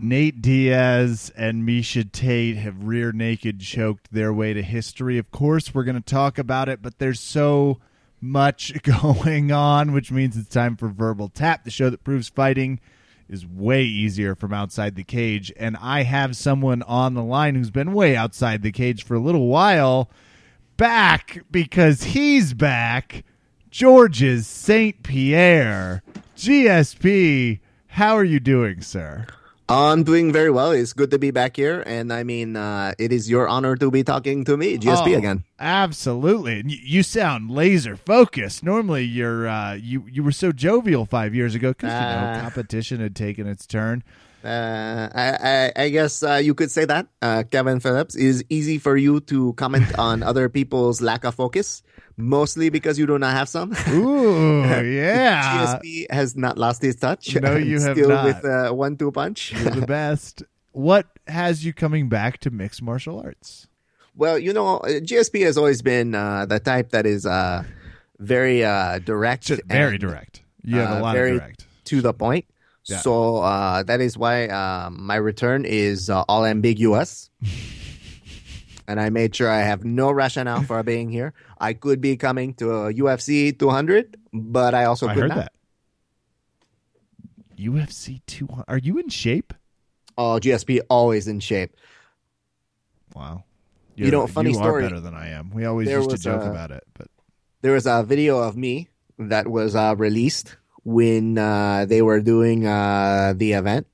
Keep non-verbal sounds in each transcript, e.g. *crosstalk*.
Nate Diaz and Miesha Tate have rear naked choked their way to history. Of course, we're going to talk about it, but there's so much *laughs* going on, which means it's time for Verbal Tap, the show that proves fighting is way easier from outside the cage. And I have someone on the line who's been way outside the cage for a little while back because he's back. Georges St. Pierre. GSP, how are you doing, sir? I'm doing very well. It's good to be back here, and I mean, uh, it is your honor to be talking to me, GSP Oh, again. Absolutely. And y- you sound laser focused. Normally you're uh you you were so jovial 5 years ago cuz you know Ah. competition had taken its turn. Uh, I, I, I guess uh, you could say that, uh, Kevin Phillips. It is easy for you to comment *laughs* on other people's lack of focus, mostly because you do not have some. Ooh, *laughs* yeah. GSP has not lost his touch. No, you have still not. with uh, one-two punch. You're the *laughs* best. What has you coming back to mixed martial arts? Well, you know, uh, GSP has always been uh, the type that is uh, very uh, direct, Just very and, direct. You have a lot very of direct. to the point. Yeah. So uh, that is why uh, my return is uh, all ambiguous. *laughs* and I made sure I have no rationale for being here. I could be coming to a UFC 200, but I also I could heard not. that. UFC 200. Are you in shape? Oh, GSP always in shape. Wow. You know, funny you story. are better than I am. We always There used to joke a- about it, but There was a video of me that was uh, released when uh, they were doing uh, the event.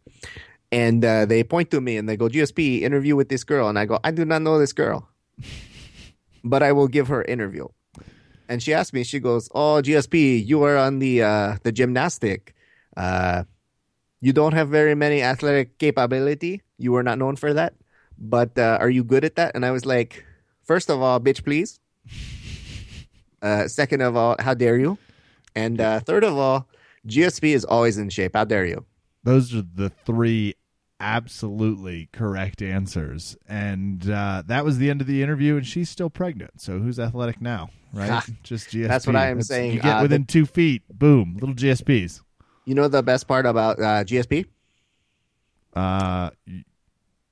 And uh, they point to me and they go, GSP, interview with this girl. And I go, I do not know this girl, but I will give her interview. And she asked me, she goes, Oh, GSP, you are on the uh, the gymnastic. Uh, you don't have very many athletic capability. You were not known for that. But uh, are you good at that? And I was like, First of all, bitch, please. Second of all, how dare you? And uh, third of all, GSP is always in shape. How dare you? those are the three absolutely correct answers. And uh, that was the end of the interview, and she's still pregnant. So who's athletic now, right? Just GSP. That's what I am saying. You get Uh, within two feet, boom, little GSPs. You know the best part about uh, GSP? Uh,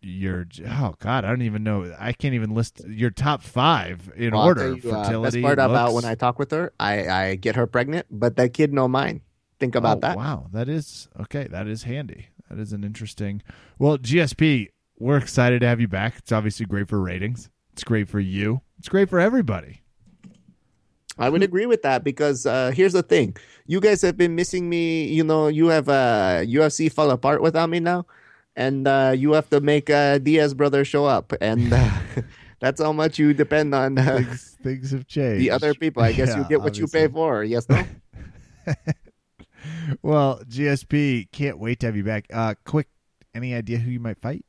your oh god, I don't even know. I can't even list your top five in Well, order. you, uh, Fertility. best part about looks. when I talk with her, I, I get her pregnant, but that kid no mine. Think about Oh, that. Wow, that is okay. That is handy. That is an interesting. Well, GSP, we're excited to have you back. It's obviously great for ratings. It's great for you. It's great for everybody. I would agree with that because uh, here's the thing: you guys have been missing me. You know, you have uh, UFC fall apart without me now, and uh, you have to make uh, Diaz brother show up, and uh, *laughs* that's how much you depend on uh, Things, things have changed. the other people. I guess you get what you pay for. Yes, no. *laughs* Well, GSP, can't wait to have you back. Uh, quick, any idea who you might fight?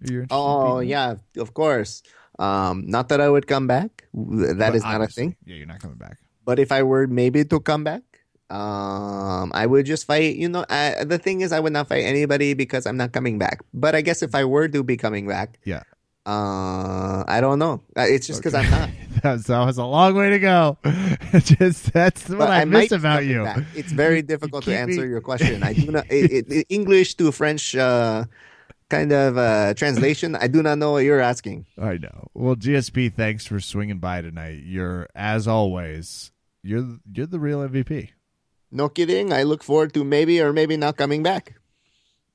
You're in Oh yeah, of course. Um, not that I would come back. That But is not a thing. Yeah, you're not coming back. But if I were maybe to come back, um, I would just fight. You know, I, the thing is, I would not fight anybody because I'm not coming back. But I guess if I were to be coming back, Yeah. uh, I don't know. Uh, It's just because I'm not. *laughs* that, was, that a long way to go. *laughs* Just that's what But I, might miss about you. back. It's very difficult to answer me- your question. I do not it, it, *laughs* English to French uh, kind of uh, translation. I do not know what you're asking. I know. Well, GSP, thanks for swinging by tonight. You're as always. You're you're the real MVP. No kidding. I look forward to maybe or maybe not coming back.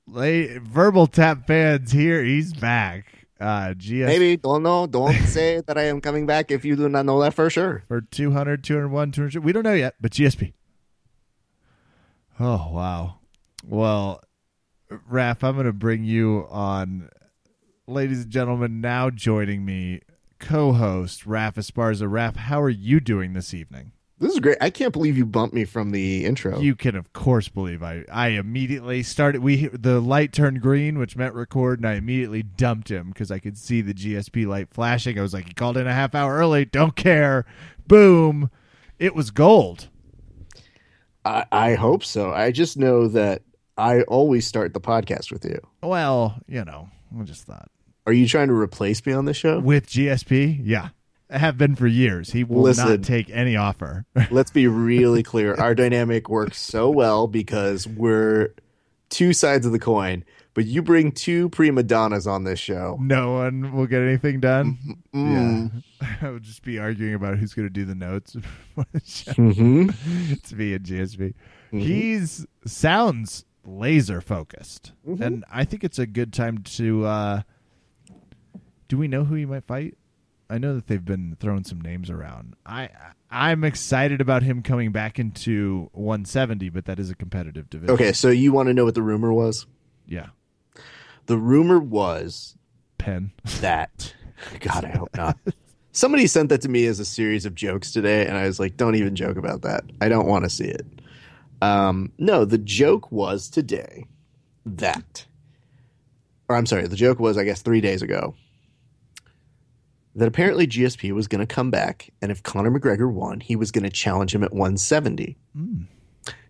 Lay, verbal tap fans here. He's back. Uh, GSP Maybe don't know. Don't *laughs* say that I am coming back if you do not know that for sure. for 200, 201, 200. We don't know yet, but GSP. Oh, wow. Well, Raph, I'm going to bring you on. Ladies and gentlemen, now joining me, co host Raph Esparza. Raph, how are you doing this evening? This is great. I can't believe you bumped me from the intro. You can, of course, believe I. I immediately started. We the light turned green, which meant record, and I immediately dumped him because I could see the GSP light flashing. I was like, "He called in a half hour early. Don't care." Boom! It was gold. I, I hope so. I just know that I always start the podcast with you. Well, you know, I just thought Are you trying to replace me on the show? with GSP, yeah, have been for years. He will Listen. not take any offer. *laughs* Let's be really clear. Our dynamic works so well because we're two sides of the coin, but you bring two prima donnas on this show. no one will get anything done. Mm. Yeah, *laughs* I would just be arguing about who's going to do the notes *laughs* for the show. hmm It's me and GSP. He's sounds laser focused, Mm-hmm. and I think it's a good time to. uh Do we know who he might fight? I know that they've been throwing some names around. I I'm excited about him coming back into 170, but that is a competitive division. Okay, so you want to know what the rumor was? Yeah, The rumor was Penn. that *laughs* God, I hope not. Somebody sent that to me as a series of jokes today, and I was like, "Don't even joke about that. I don't want to see it." Um, no, the joke was today that, or I'm sorry, the joke was, I guess, three days ago that apparently GSP was going to come back, and if Conor McGregor won, he was going to challenge him at 170.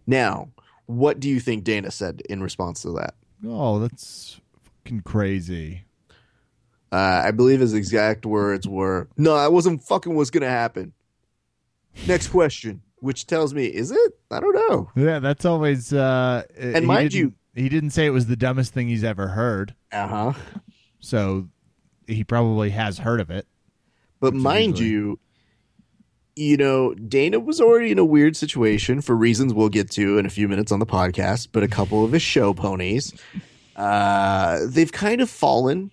Now, what do you think Dana said in response to that? Oh, that's fucking crazy. Uh, I believe his exact words were, "No, I wasn't fucking what's gonna happen." Next question, which tells me, is it? I don't know. Yeah, that's always. uh And mind you- he didn't say it was the dumbest thing he's ever heard. Uh huh. So he probably has heard of it. But Which mind usually- you, you know, Dana was already in a weird situation for reasons we'll get to in a few minutes on the podcast. But a couple of his show ponies, uh, they've kind of fallen,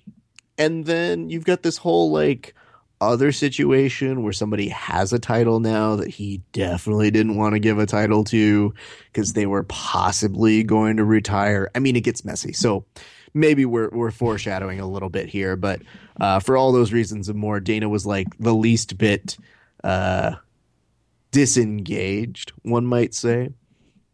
and then you've got this whole like other situation where somebody has a title now that he definitely didn't want to give a title to because they were possibly going to retire. I mean, it gets messy. So maybe we're we're foreshadowing a little bit here, but uh, for all those reasons and more, Dana was like the least bit uh, disengaged, one might say,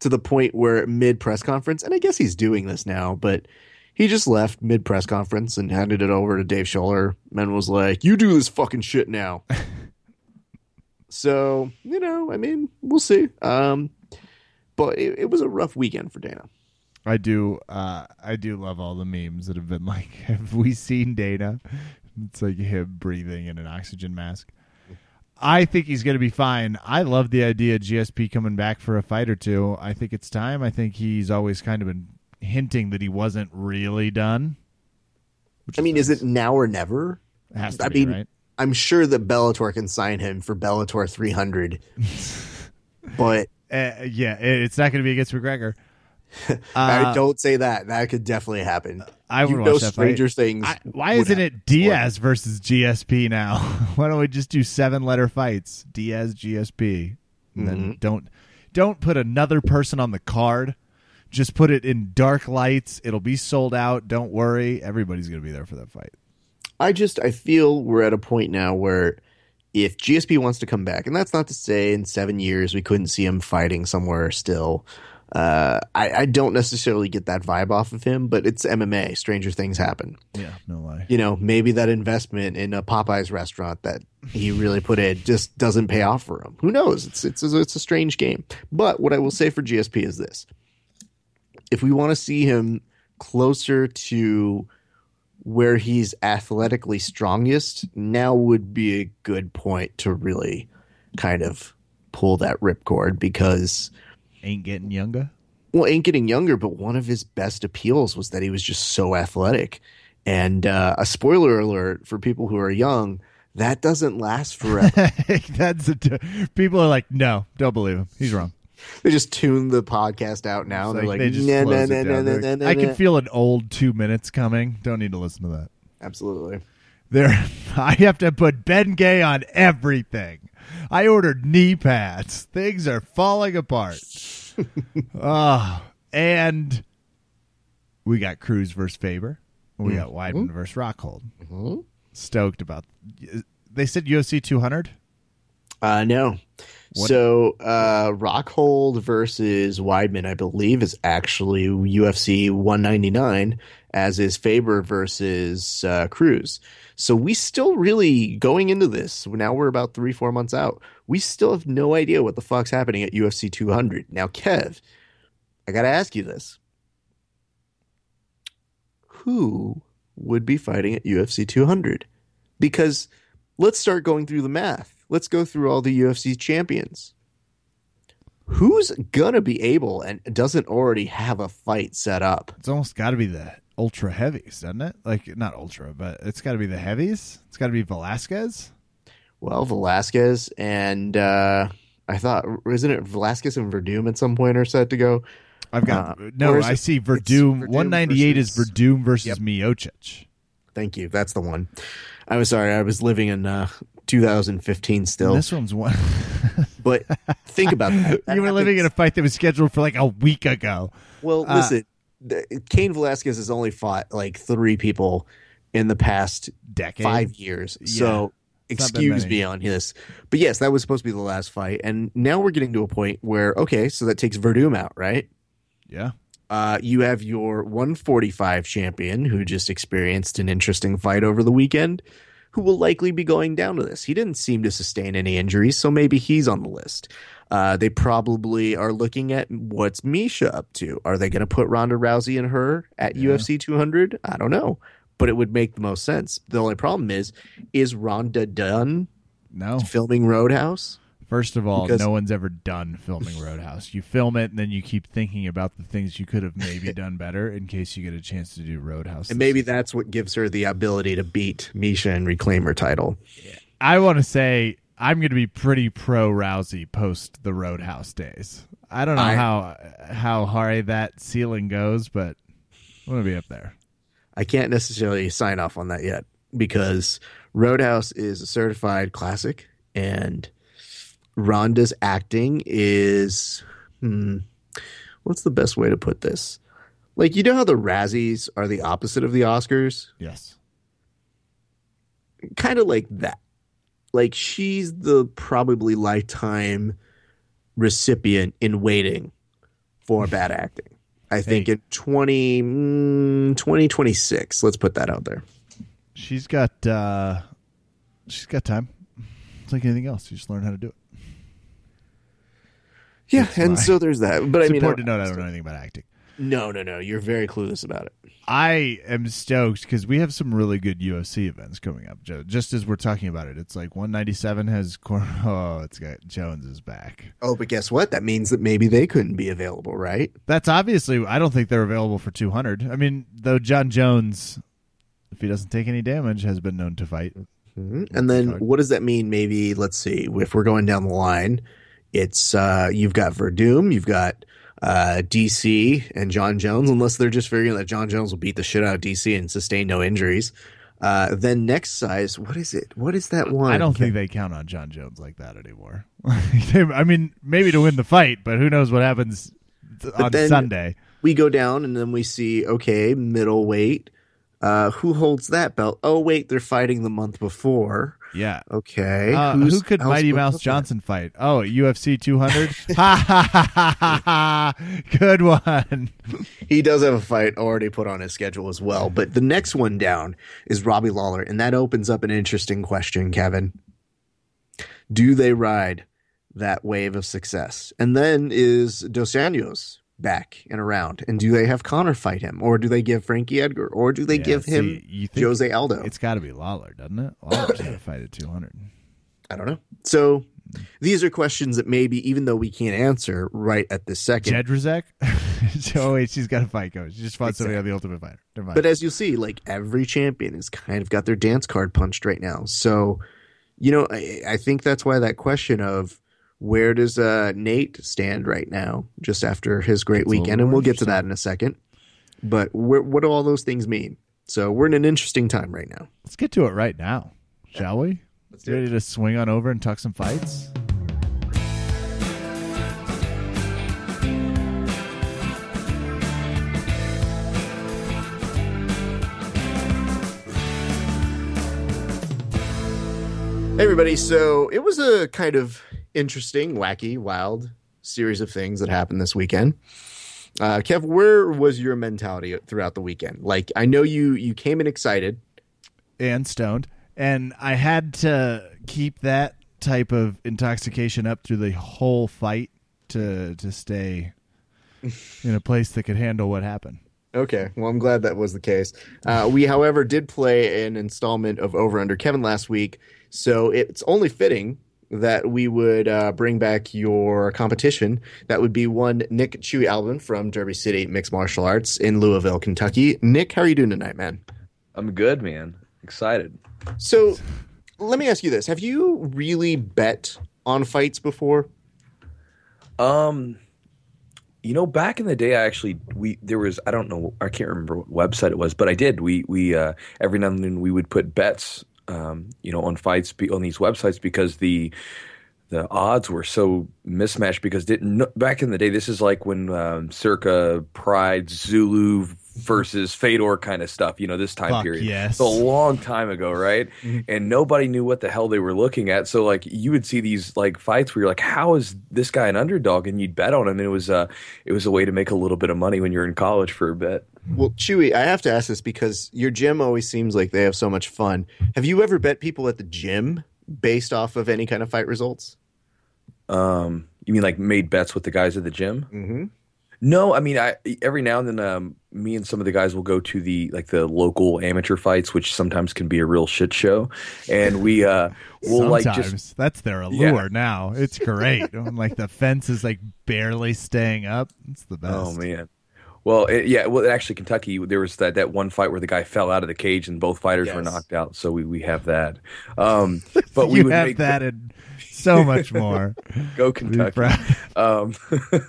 to the point where mid press conference, and I guess he's doing this now, but he just left mid press conference and handed it over to Dave Sholler and was like, "You do this fucking shit now." *laughs* so you know, I mean, we'll see. Um, but it, it was a rough weekend for Dana. I do. Uh, I do love all the memes that have been like, *laughs* "Have we seen Dana?" It's like him breathing in an oxygen mask. I think he's going to be fine. I love the idea of GSP coming back for a fight or two. I think it's time. I think he's always kind of been hinting that he wasn't really done. I mean, is it now or never? It has to I be, mean, right? I'm sure that Bellator can sign him for Bellator 300, *laughs* but Uh, yeah, it's not going to be against McGregor. I Uh, don't say that. That could definitely happen. I would you know, Stranger fight. Things. I, why isn't happen. it Diaz versus GSP now? *laughs* why don't we just do seven letter fights? Diaz GSP. And then Mm-hmm. don't don't put another person on the card. Just put it in dark lights. It'll be sold out. Don't worry. Everybody's gonna be there for that fight. I just I feel we're at a point now where if GSP wants to come back, and that's not to say in seven years we couldn't see him fighting somewhere still. Uh, I, I don't necessarily get that vibe off of him, but it's MMA. Stranger things happen. Yeah, no lie. You know, maybe that investment in a Popeyes restaurant that he really put in just doesn't pay off for him. Who knows? It's it's it's a strange game. But what I will say for GSP is this: if we want to see him closer to where he's athletically strongest, now would be a good point to really kind of pull that ripcord because Ain't getting younger. well, ain't getting younger, but one of his best appeals was that he was just so athletic. And uh, a spoiler alert for people who are young, that doesn't last forever. *laughs* That's a t- people are like, no, don't believe him. He's wrong. they just tune the podcast out now. It's they're like, like, they just nah, nah, close nah, it nah, down. nah, They're nah, like, nah, I can feel an old two minutes coming. Don't need to listen to that. Absolutely. There, *laughs* I have to put Bengay on everything. I ordered knee pads. Things are falling apart. oh, *laughs* and we got Cruz versus Faber. We mm-hmm. got Weidman versus Rockhold. Mm-hmm. Stoked about. They said UFC 200. Uh, no. What- So, uh, Rockhold versus Weidman, I believe, is actually UFC 199, as is Faber versus uh, Cruz. So, we still really, going into this, now we're about three, four months out, we still have no idea what the fuck's happening at UFC 200. Now, Kev, I got to ask you this. who would be fighting at UFC 200. Because let's start going through the math. Let's go through all the UFC champions. Who's gonna be able and doesn't already have a fight set up? It's almost got to be the ultra heavies, doesn't it? Like not ultra, but it's got to be the heavies. It's got to be Velasquez. Well, Velasquez and uh, I thought isn't it Velasquez and Werdum at some point are set to go? I've got Uh, no. I it- see Werdum. Werdum One ninety eight is Werdum versus Yep. Miocic. Thank you. That's the one. I was sorry. I was living in uh, 2015 still. This one's one. *laughs* But think about that. That *laughs* you were living in a fight that was scheduled for like a week ago. Well, uh, listen. the- Cain Velasquez has only fought like three people in the past Decade. five years. Yeah. So It's excuse me on this. But yes, that was supposed to be the last fight, and now we're getting to a point where okay, so that takes Werdum out, right? Yeah. Uh, you have your 145 champion who just experienced an interesting fight over the weekend, who will likely be going down to this. He didn't seem to sustain any injuries, so maybe he's on the list. Uh, they probably are looking at what's Miesha up to. Are they going to put Ronda Rousey and her at Yeah. UFC 200? I don't know, but it would make the most sense. The only problem is, is Ronda done No. filming Roadhouse? First of all, Because- no one's ever done filming Roadhouse. You film it, and then you keep thinking about the things you could have maybe *laughs* done better in case you get a chance to do Roadhouse. And maybe season. that's what gives her the ability to beat Miesha and reclaim her title. I want to say I'm going to be pretty pro Rousey post the Roadhouse days. I don't know I- how how high that ceiling goes, but I'm going to be up there. I can't necessarily sign off on that yet because Roadhouse is a certified classic and Ronda's acting is hmm, what's the best way to put this? Like you know how the Razzies are the opposite of the Oscars? Yes. Kind of like that. Like she's the probably lifetime recipient in waiting for *laughs* bad acting. I think Hey. in 20, mm, 2026. Let's put that out there. She's got uh she's got time. It's like anything else. You just learn how to do it. Yeah, That's and why. so there's that. But It's I mean, important to note I don't know anything about acting. no, no, no. You're very clueless about it. I am stoked because we have some really good UFC events coming up. Joe. Just as we're talking about it, it's like 197 has Cor- *laughs* oh, it's got Jones is back. Oh, but guess what? That means that maybe they couldn't be available, right? That's obviously I don't think they're available for 200. I mean, though Jon Jones, if he doesn't take any damage, has been known to fight. Mm-hmm. And then what does that mean? Maybe let's see. If we're going down the line, it's uh, you've got Werdum, you've got uh, DC and Jon Jones, unless they're just figuring that Jon Jones will beat the shit out of DC and sustain no injuries. Uh, then next size, what is it? What is that one? I don't think they count on Jon Jones like that anymore. *laughs* I mean, maybe to win the fight, but who knows what happens on Sunday? we go down and then we see okay middleweight uh who holds that belt oh wait they're fighting the month before Yeah. okay Uh, who could Mighty Mouse? Johnson fight? Oh, UFC 200. ha *laughs* ha ha ha ha! ha. Good one. he does have a fight already put on his schedule as well but the next one down is robbie lawler and that opens up an interesting question kevin do they ride that wave of success and then is dos Anjos back and around and do they have conor fight him or do they give frankie edgar or do they Yeah, give him see, you jose aldo It's got to be Lawler, doesn't it? *coughs* Lawler's going to fight at 200. I don't know. So these are questions that maybe, even though we can't answer right at this second, Jedrzejczyk? oh, wait, she's got a fight coach. She just fought somebody on the Ultimate Fighter. But as you'll see, like every champion has kind of got their dance card punched right now. So, you know, I, I think that's why that question of where does uh, Nate stand right now, just after his great That's weekend, and we'll get to that in a second. But what do all those things mean? So we're in an interesting time right now. Let's get to it right now, shall we? Let's ready to swing on over and tuck some fights? Hey everybody, so it was a kind of interesting, wacky, wild series of things that happened this weekend. Uh, Kev, where was your mentality throughout the weekend? Like, I know you you came in excited. and stoned, and I had to keep that type of intoxication up through the whole fight to to stay in a place that could handle what happened. Okay, well, I'm glad that was the case. Uh, we, however, did play an installment of Over Under Kevin last week, so it's only fitting that we would uh, bring back your competition. That would be one Nick Chewy Alvin from Derby City Mixed Martial Arts in Louisville, Kentucky. Nick, how are you doing tonight, man? I'm good, man. Excited. So, let me ask you this: Have you really bet on fights before? Um, you know, back in the day, I actually we there was I don't know I can't remember what website it was, but I did. We we uh, every now and then we would put bets, um, you know, on fights be, on these websites because the the odds were so mismatched because didn't back in the day this is like when um, circa pride zulu versus fedor kind of stuff you know this time Fuck period. yes. it's a long time ago right? And nobody knew what the hell they were looking at. So like you would see these like fights where you're like how is this guy an underdog? And you'd bet on him. And it was uh it was a way to make a little bit of money when you're in college for a bit Well, Chewy, I have to ask this because your gym always seems like they have so much fun. Have you ever bet people at the gym based off of any kind of fight results? um you mean like made bets with the guys at the gym Mm-hmm. No, I mean, I every now and then, um, me and some of the guys will go to the like the local amateur fights, which sometimes can be a real shit show, and we uh, *laughs* will like just that's their allure. Yeah. Now it's *laughs* great. When, like the fence is like barely staying up. It's the best. oh man. Well, it, yeah. Well, actually, Kentucky, there was that, that one fight where the guy fell out of the cage and both fighters were knocked out. So we, we have that. Um, *laughs* but we would have make that and so much more. *laughs* go Be Kentucky. Um,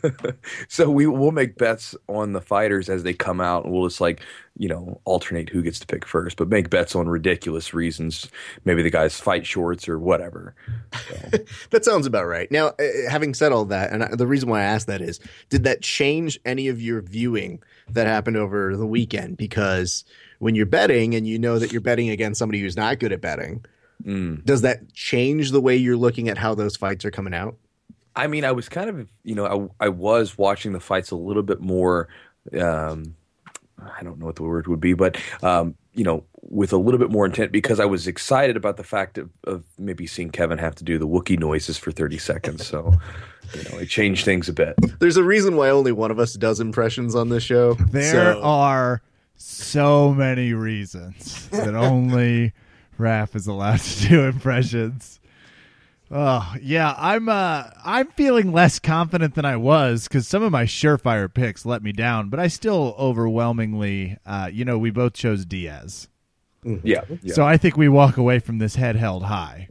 *laughs* so we we'll make bets on the fighters as they come out, and we'll just like you know alternate who gets to pick first, but make bets on ridiculous reasons. Maybe the guy's fight shorts or whatever. *laughs* That sounds about right. Now, uh, having said all that, and I, the reason why I asked that is, did that change any of your viewing that happened over the weekend? Because when you're betting and you know that you're betting against somebody who's not good at betting, Mm. does that change the way you're looking at how those fights are coming out? I mean, I was kind of you know I I was watching the fights a little bit more. Um, I don't know what the word would be, but um, you know, with a little bit more intent because I was excited about the fact of, of maybe seeing Kevin have to do the Wookiee noises for thirty seconds. So, you know, it changed things a bit. There's a reason why only one of us does impressions on this show. There So- are so many reasons that only Raph is allowed to do impressions. Oh yeah, I'm uh I'm feeling less confident than I was because some of my surefire picks let me down, but I still overwhelmingly, uh, you know, we both chose Diaz, Yeah. yeah. so I think we walk away from this head held high,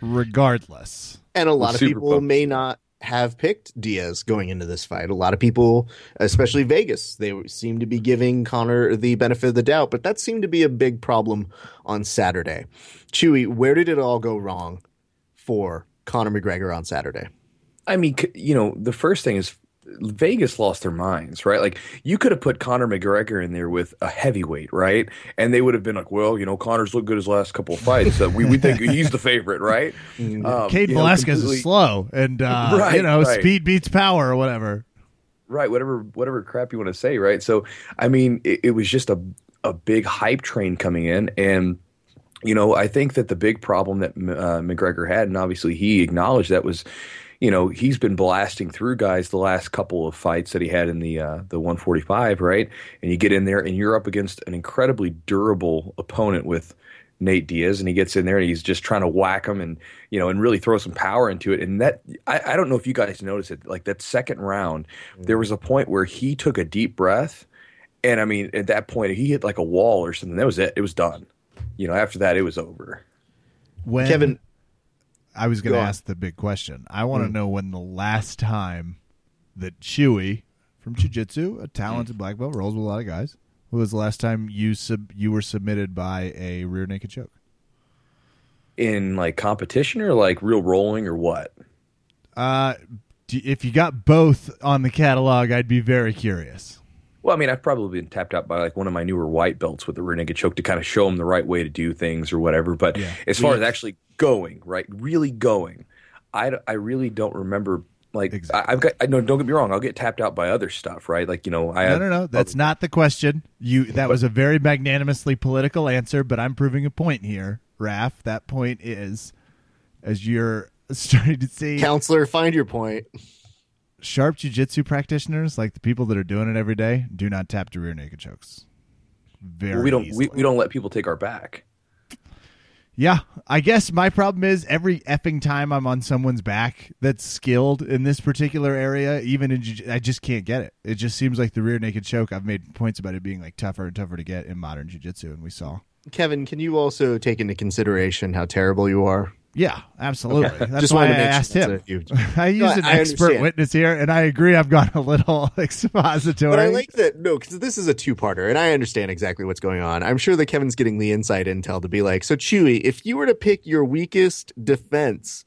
regardless. And a lot We're of people focused. may not have picked Diaz going into this fight. A lot of people, especially Vegas, they seem to be giving Conor the benefit of the doubt, but that seemed to be a big problem on Saturday. Chewy, where did it all go wrong for Conor McGregor on Saturday? I mean, you know, the first thing is Vegas lost their minds, right? Like you could have put Conor McGregor in there with a heavyweight, right? And they would have been like, well, you know, Conor's looked good his last couple of fights. So we, we think *laughs* he's the favorite, right? Um, Cade you know, Velasquez is slow, and uh, *laughs* Right, you know, right. speed beats power or whatever. right whatever whatever crap you want to say right so i mean it, it was just a a big hype train coming in and you know i think that the big problem that uh, mcgregor had and obviously he acknowledged that was you know he's been blasting through guys the last couple of fights that he had in the uh, the 145 right and you get in there and you're up against an incredibly durable opponent with Nate Diaz, and he gets in there and he's just trying to whack him and you know and really throw some power into it. And that I, I don't know if you guys noticed it, like that second round, there was a point where he took a deep breath, and I mean at that point he hit like a wall or something. That was it. It was done. You know, after that it was over. When Kevin, I was going to ask the big question. I want to Mm. know when the last time that Chewy from Jiu Jitsu, a talented black belt, rolls with a lot of guys, when was the last time you sub- you were submitted by a rear naked choke? In like competition or like real rolling or what? Uh, if you got both on the catalog, I'd be very curious. Well, I mean, I've probably been tapped out by like one of my newer white belts with the rear naked choke to kind of show them the right way to do things or whatever. But Yeah. as far as actually going, right, really going, I, I really don't remember. Like Exactly. I, I've got, I know, don't get me wrong, I'll get tapped out by other stuff, right? Like you know, I No, have, no, no. That's not the question. You that was a very magnanimously political answer, but I'm proving a point here, Raph. That point is, as you're *laughs* starting to see, counselor, find your point. Sharp jujitsu practitioners, like the people that are doing it every day, do not tap to rear naked chokes. Very we don't we, easily. we don't let people take our back. Yeah, I guess my problem is every effing time I'm on someone's back that's skilled in this particular area, even in jiu- I just can't get it. It just seems like the rear naked choke. I've made points about it being like tougher and tougher to get in modern jiu-jitsu, and we saw. Kevin, can you also take into consideration how terrible you are? Yeah, absolutely. That's Just why I asked him. *laughs* I use No, an I expert understand. witness here, and I agree. I've gone a little expository. *laughs* But I like that no, because this is a two-parter, and I understand exactly what's going on. I'm sure that Kevin's getting the inside intel to be like, so Chewy, if you were to pick your weakest defense,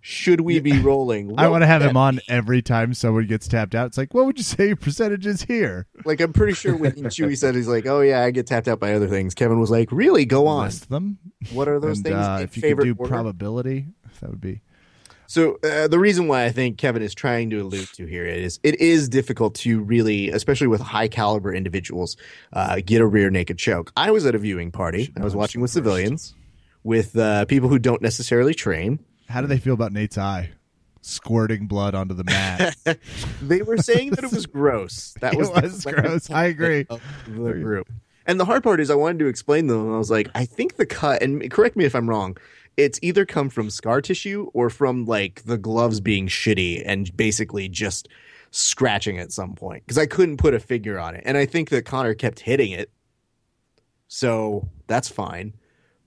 should we be rolling? I want to have him on be? every time someone gets tapped out. It's like, what would you say your percentage is here? Like, I'm pretty sure when *laughs* Chewy said he's like, oh yeah, I get tapped out by other things. Kevin was like, really? Go on. List them. What are those and, things? uh, if you could do order? probability, that would be. So uh, the reason why I think Kevin is trying to allude to here is it is difficult to really, especially with high caliber individuals, uh, get a rear naked choke. I was at a viewing party. I was watching with civilians, with uh, people who don't necessarily train. How do they feel about Nate's eye? Squirting blood onto the mat. *laughs* They were saying that it was *laughs* gross. That was, was gross. I agree. the group. And the hard part is, I wanted to explain them. And I was like, I think the cut, and correct me if I'm wrong. It's either come from scar tissue or from like the gloves being shitty and basically just scratching at some point because I couldn't put a figure on it. And I think that Conor kept hitting it. So that's fine.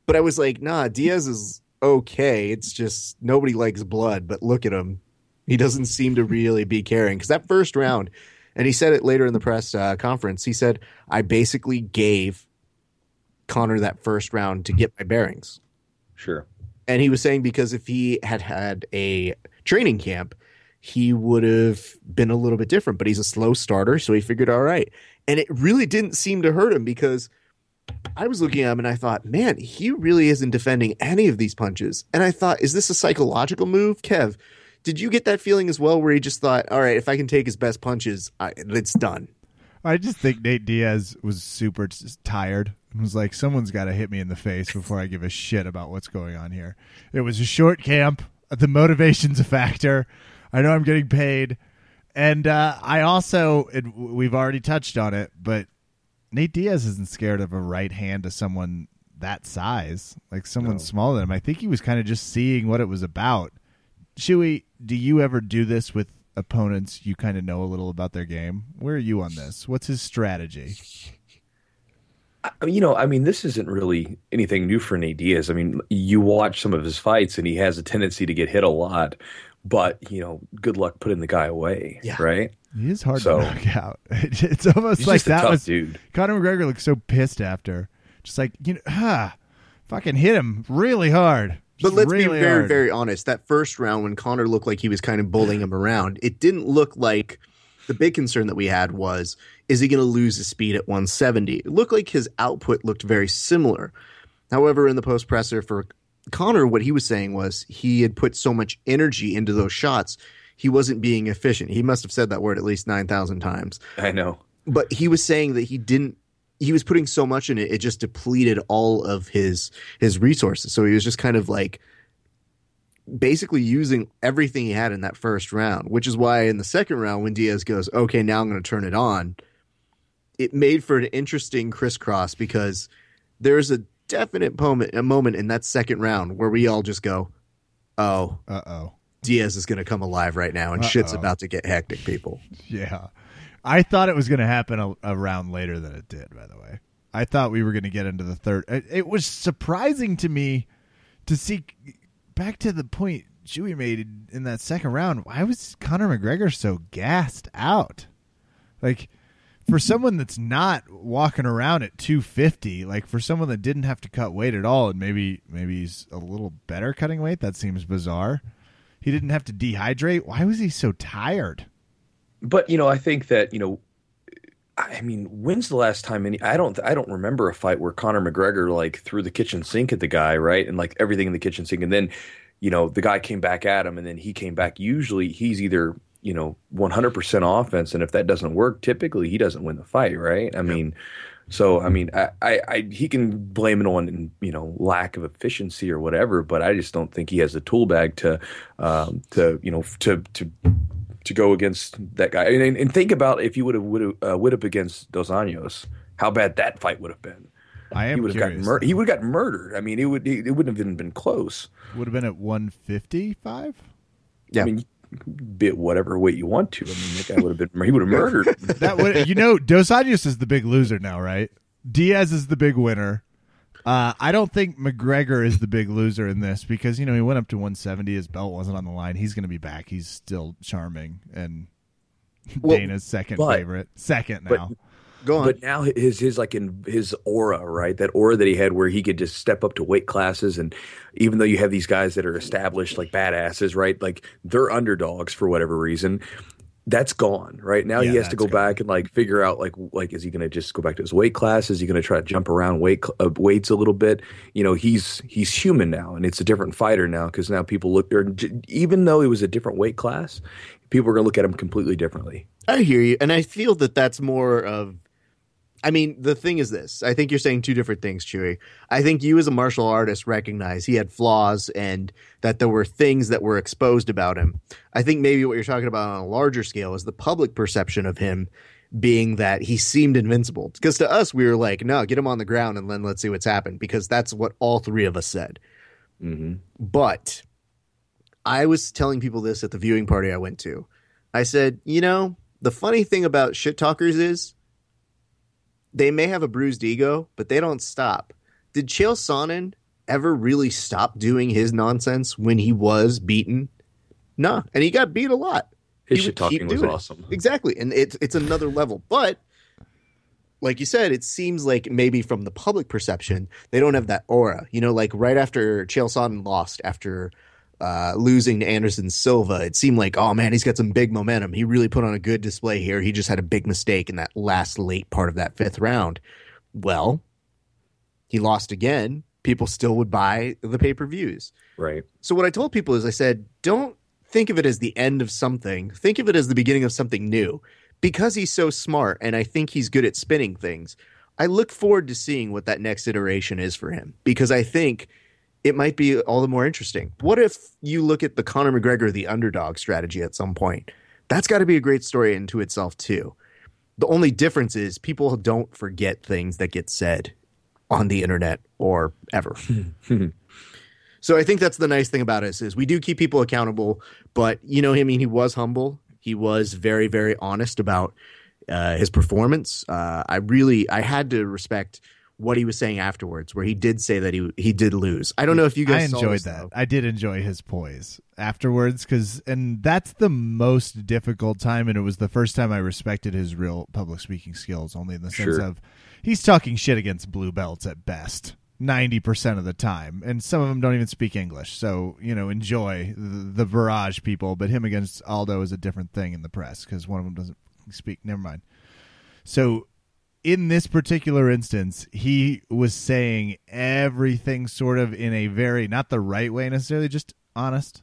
But I was like, nah, Diaz is okay. It's just nobody likes blood, but look at him. He doesn't seem to really be caring because that first round, and he said it later in the press uh, conference, he said, I basically gave Conor that first round to get my bearings. Sure. And he was saying because if he had had a training camp, he would have been a little bit different. But he's a slow starter, so he figured, all right. And it really didn't seem to hurt him because I was looking at him and I thought, man, he really isn't defending any of these punches. And I thought, is this a psychological move, Kev? Did you get that feeling as well, where he just thought, all right, if I can take his best punches, I, it's done? I just think Nate Diaz was super tired and was like, someone's got to hit me in the face before I give a shit about what's going on here. It was a short camp. The motivation's a factor. I know I'm getting paid. And uh, I also, we've already touched on it, but Nate Diaz isn't scared of a right hand to someone that size, like someone No. smaller than him. I think he was kind of just seeing what it was about. Chewy, do you ever do this with opponents you kind of know a little about their game? Where are you on this? What's his strategy? I you know, I mean, this isn't really anything new for Nate Diaz. I mean, you watch some of his fights, and he has a tendency to get hit a lot. But you know, good luck putting the guy away, Yeah. right? He is hard So- to knock out. *laughs* It's almost He's like just a that tough was dude. Conor McGregor looked so pissed after, just like you know, *sighs* ah, fucking hit him really hard. But let's really be very, hard. very honest. That first round, when Conor looked like he was kind of bullying him around, it didn't look like the big concern that we had was is he going to lose his speed at 170? It looked like his output looked very similar. However, in the post presser for Conor, what he was saying was he had put so much energy into those shots, he wasn't being efficient. He must have said that word at least 9,000 times I know. but he was saying that he didn't he was putting so much in it it just depleted all of his his resources so he was just kind of like basically using everything he had in that first round which is why in the second round when diaz goes okay now i'm going to turn it on it made for an interesting crisscross because there's a definite moment a moment in that second round where we all just go oh Uh oh. diaz is going to come alive right now and shit's Uh-oh. about to get hectic people Yeah. I thought it was going to happen a, a round later than it did, by the way. I thought we were going to get into the third. It, it was surprising to me to see, back to the point Chewy made in, in that second round, why was Conor McGregor so gassed out? Like, for someone that's not walking around at 250, like for someone that didn't have to cut weight at all, and maybe maybe he's a little better cutting weight, that seems bizarre. He didn't have to dehydrate. Why was he so tired? But you know, I think that you know, I mean, when's the last time any? I don't, I don't remember a fight where Conor McGregor like threw the kitchen sink at the guy, right, and like everything in the kitchen sink, and then, you know, the guy came back at him, and then he came back. Usually, he's either you know 100% offense, and if that doesn't work, typically he doesn't win the fight, right? I mean, so I mean, I, I, I, he can blame it on you know lack of efficiency or whatever, but I just don't think he has the tool bag to, um, to you know, to to to go against that guy. And, and think about if you would have would have uh, would up against Dos Anjos, how bad that fight would have been. I am He would have gotten mur- he would have gotten murdered. I mean, it would it wouldn't have even been close. Would have been at 155. Yeah. I mean, you can be at whatever weight you want to. I mean, that guy would have been he would have murdered. *laughs* That would you know Dos Anjos is the big loser now, right? Diaz is the big winner. Uh, I don't think McGregor is the big loser in this because you know he went up to 170. His belt wasn't on the line. He's going to be back. He's still charming and Well, Dana's second but- favorite. Second now. Go on. But now his his like in his aura, right? That aura that he had where he could just step up to weight classes and even though you have these guys that are established like badasses, right? Like they're underdogs for whatever reason. That's gone, right? Now Yeah, he has to go gone. back and like figure out like like is he going to just go back to his weight class? Is he going to try to jump around weight uh, weights a little bit? You know, he's he's human now and it's a different fighter now because now people look or even though it was a different weight class, people are going to look at him completely differently. I hear you, and I feel that that's more of. I mean, the thing is this. I think you're saying two different things, Chewy. I think you, as a martial artist, recognize he had flaws and that there were things that were exposed about him. I think maybe what you're talking about on a larger scale is the public perception of him being that he seemed invincible. Because to us, we were like, no, get him on the ground and then let's see what's happened. Because that's what all three of us said. Mm-hmm. But I was telling people this at the viewing party I went to. I said, you know, the funny thing about shit talkers is they may have a bruised ego, but they don't stop. Did Chael Sonnen ever really stop doing his nonsense when he was beaten? No, and he got beat a lot. His He shit talking was doing it. awesome. Exactly, and it's it's another level. But like you said, it seems like maybe from the public perception, they don't have that aura. You know, like right after Chael Sonnen lost after uh, losing to Anderson Silva, it seemed like, oh man, he's got some big momentum. He really put on a good display here. He just had a big mistake in that last late part of that fifth round. Well, he lost again. People still would buy the pay per views. Right. So what I told people is I said, don't think of it as the end of something. Think of it as the beginning of something new. Because he's so smart and I think he's good at spinning things. I look forward to seeing what that next iteration is for him because I think it might be all the more interesting. What if you look at the Conor McGregor the underdog strategy at some point? That's got to be a great story into itself too. The only difference is people don't forget things that get said on the internet or ever. *laughs* So I think that's the nice thing about us is we do keep people accountable, but you know, I mean, he was humble. He was very, very honest about uh, his performance. Uh, I really, I had to respect what he was saying afterwards, where he did say that he he did lose. I don't know if you I guys saw enjoyed this, that. though. I did enjoy his poise afterwards because, and that's the most difficult time. And it was the first time I respected his real public speaking skills, only in the sense Sure. of he's talking shit against blue belts at best. 90% of the time and some of them don't even speak english so you know enjoy the, the barrage people but him against aldo is a different thing in the press because one of them doesn't speak never mind so in this particular instance, he was saying everything sort of in a very not the right way necessarily, just honest.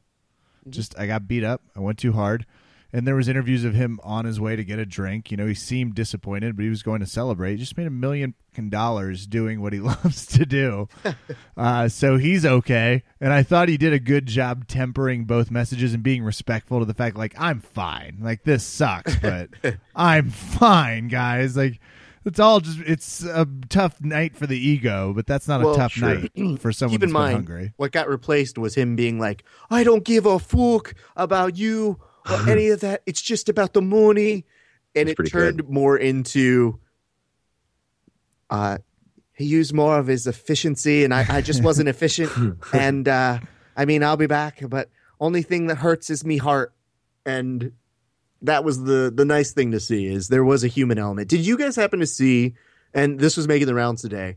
Just I got beat up. I went too hard. And there was interviews of him on his way to get a drink. You know, he seemed disappointed, but he was going to celebrate. He just made a million dollars doing what he *laughs* loves to do. *laughs* uh, so he's okay. And I thought he did a good job tempering both messages and being respectful to the fact, like, I'm fine. Like, this sucks, but *laughs* I'm fine, guys. Like, it's all just, it's a tough night for the ego, but that's not Well, a tough sure. night for someone Keep that's in been mind, hungry. what got replaced was him being like, "I don't give a fuck about you or *laughs* any of that. It's just about the money," and That's it pretty turned more into, uh, he used more of his efficiency, and I, I just wasn't *laughs* efficient. And uh, I mean, I'll be back, but only thing that hurts is me heart, and that was the the nice thing to see is there was a human element. Did you guys happen to see? And this was making the rounds today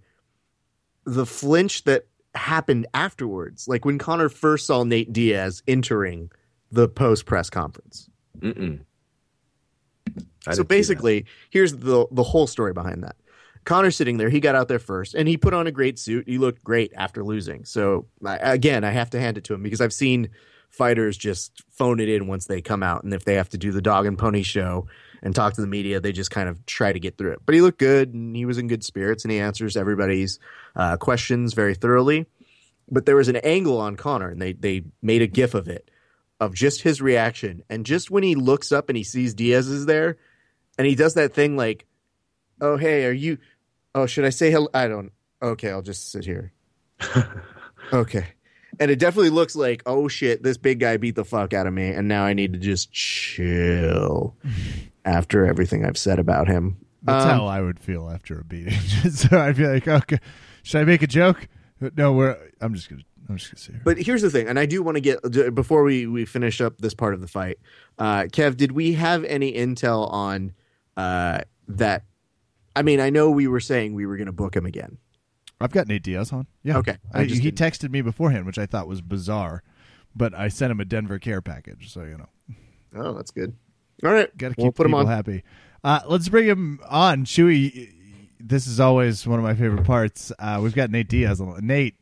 the flinch that happened afterwards, like when Conor first saw Nate Diaz entering the post press conference. So didn't see that. basically, here's the the whole story behind that. Conor's sitting there. He got out there first, and he put on a great suit. He looked great after losing. So I, again, I have to hand it to him because I've seen fighters just phone it in once they come out, and if they have to do the dog and pony show and talk to the media, they just kind of try to get through it. But he looked good, and he was in good spirits, and he answers everybody's uh, questions very thoroughly. But there was an angle on Conor, and they they made a gif of it of just his reaction and just when he looks up and he sees Diaz is there and he does that thing like, "Oh hey, are you? Oh, should I say hello? I don't. Okay, I'll just sit here. *laughs* okay." And it definitely looks like, oh shit, this big guy beat the fuck out of me, and now I need to just chill after everything I've said about him. That's Um, how I would feel after a beating. *laughs* so I'd be like, okay, should I make a joke? No, we're. I'm just gonna. I'm just gonna say. here. But here's the thing, and I do want to get before we we finish up this part of the fight. Uh, Kev, did we have any intel on uh, that? I mean, I know we were saying we were going to book him again. I've got Nate Diaz on. Yeah. Okay. I I, he didn't- texted me beforehand, which I thought was bizarre, but I sent him a Denver care package, so you know, Oh, that's good. All right, got to keep we'll put him people on. happy. Uh, let's bring him on, Chewy. This is always one of my favorite parts. Uh, we've got Nate Diaz on. Nate,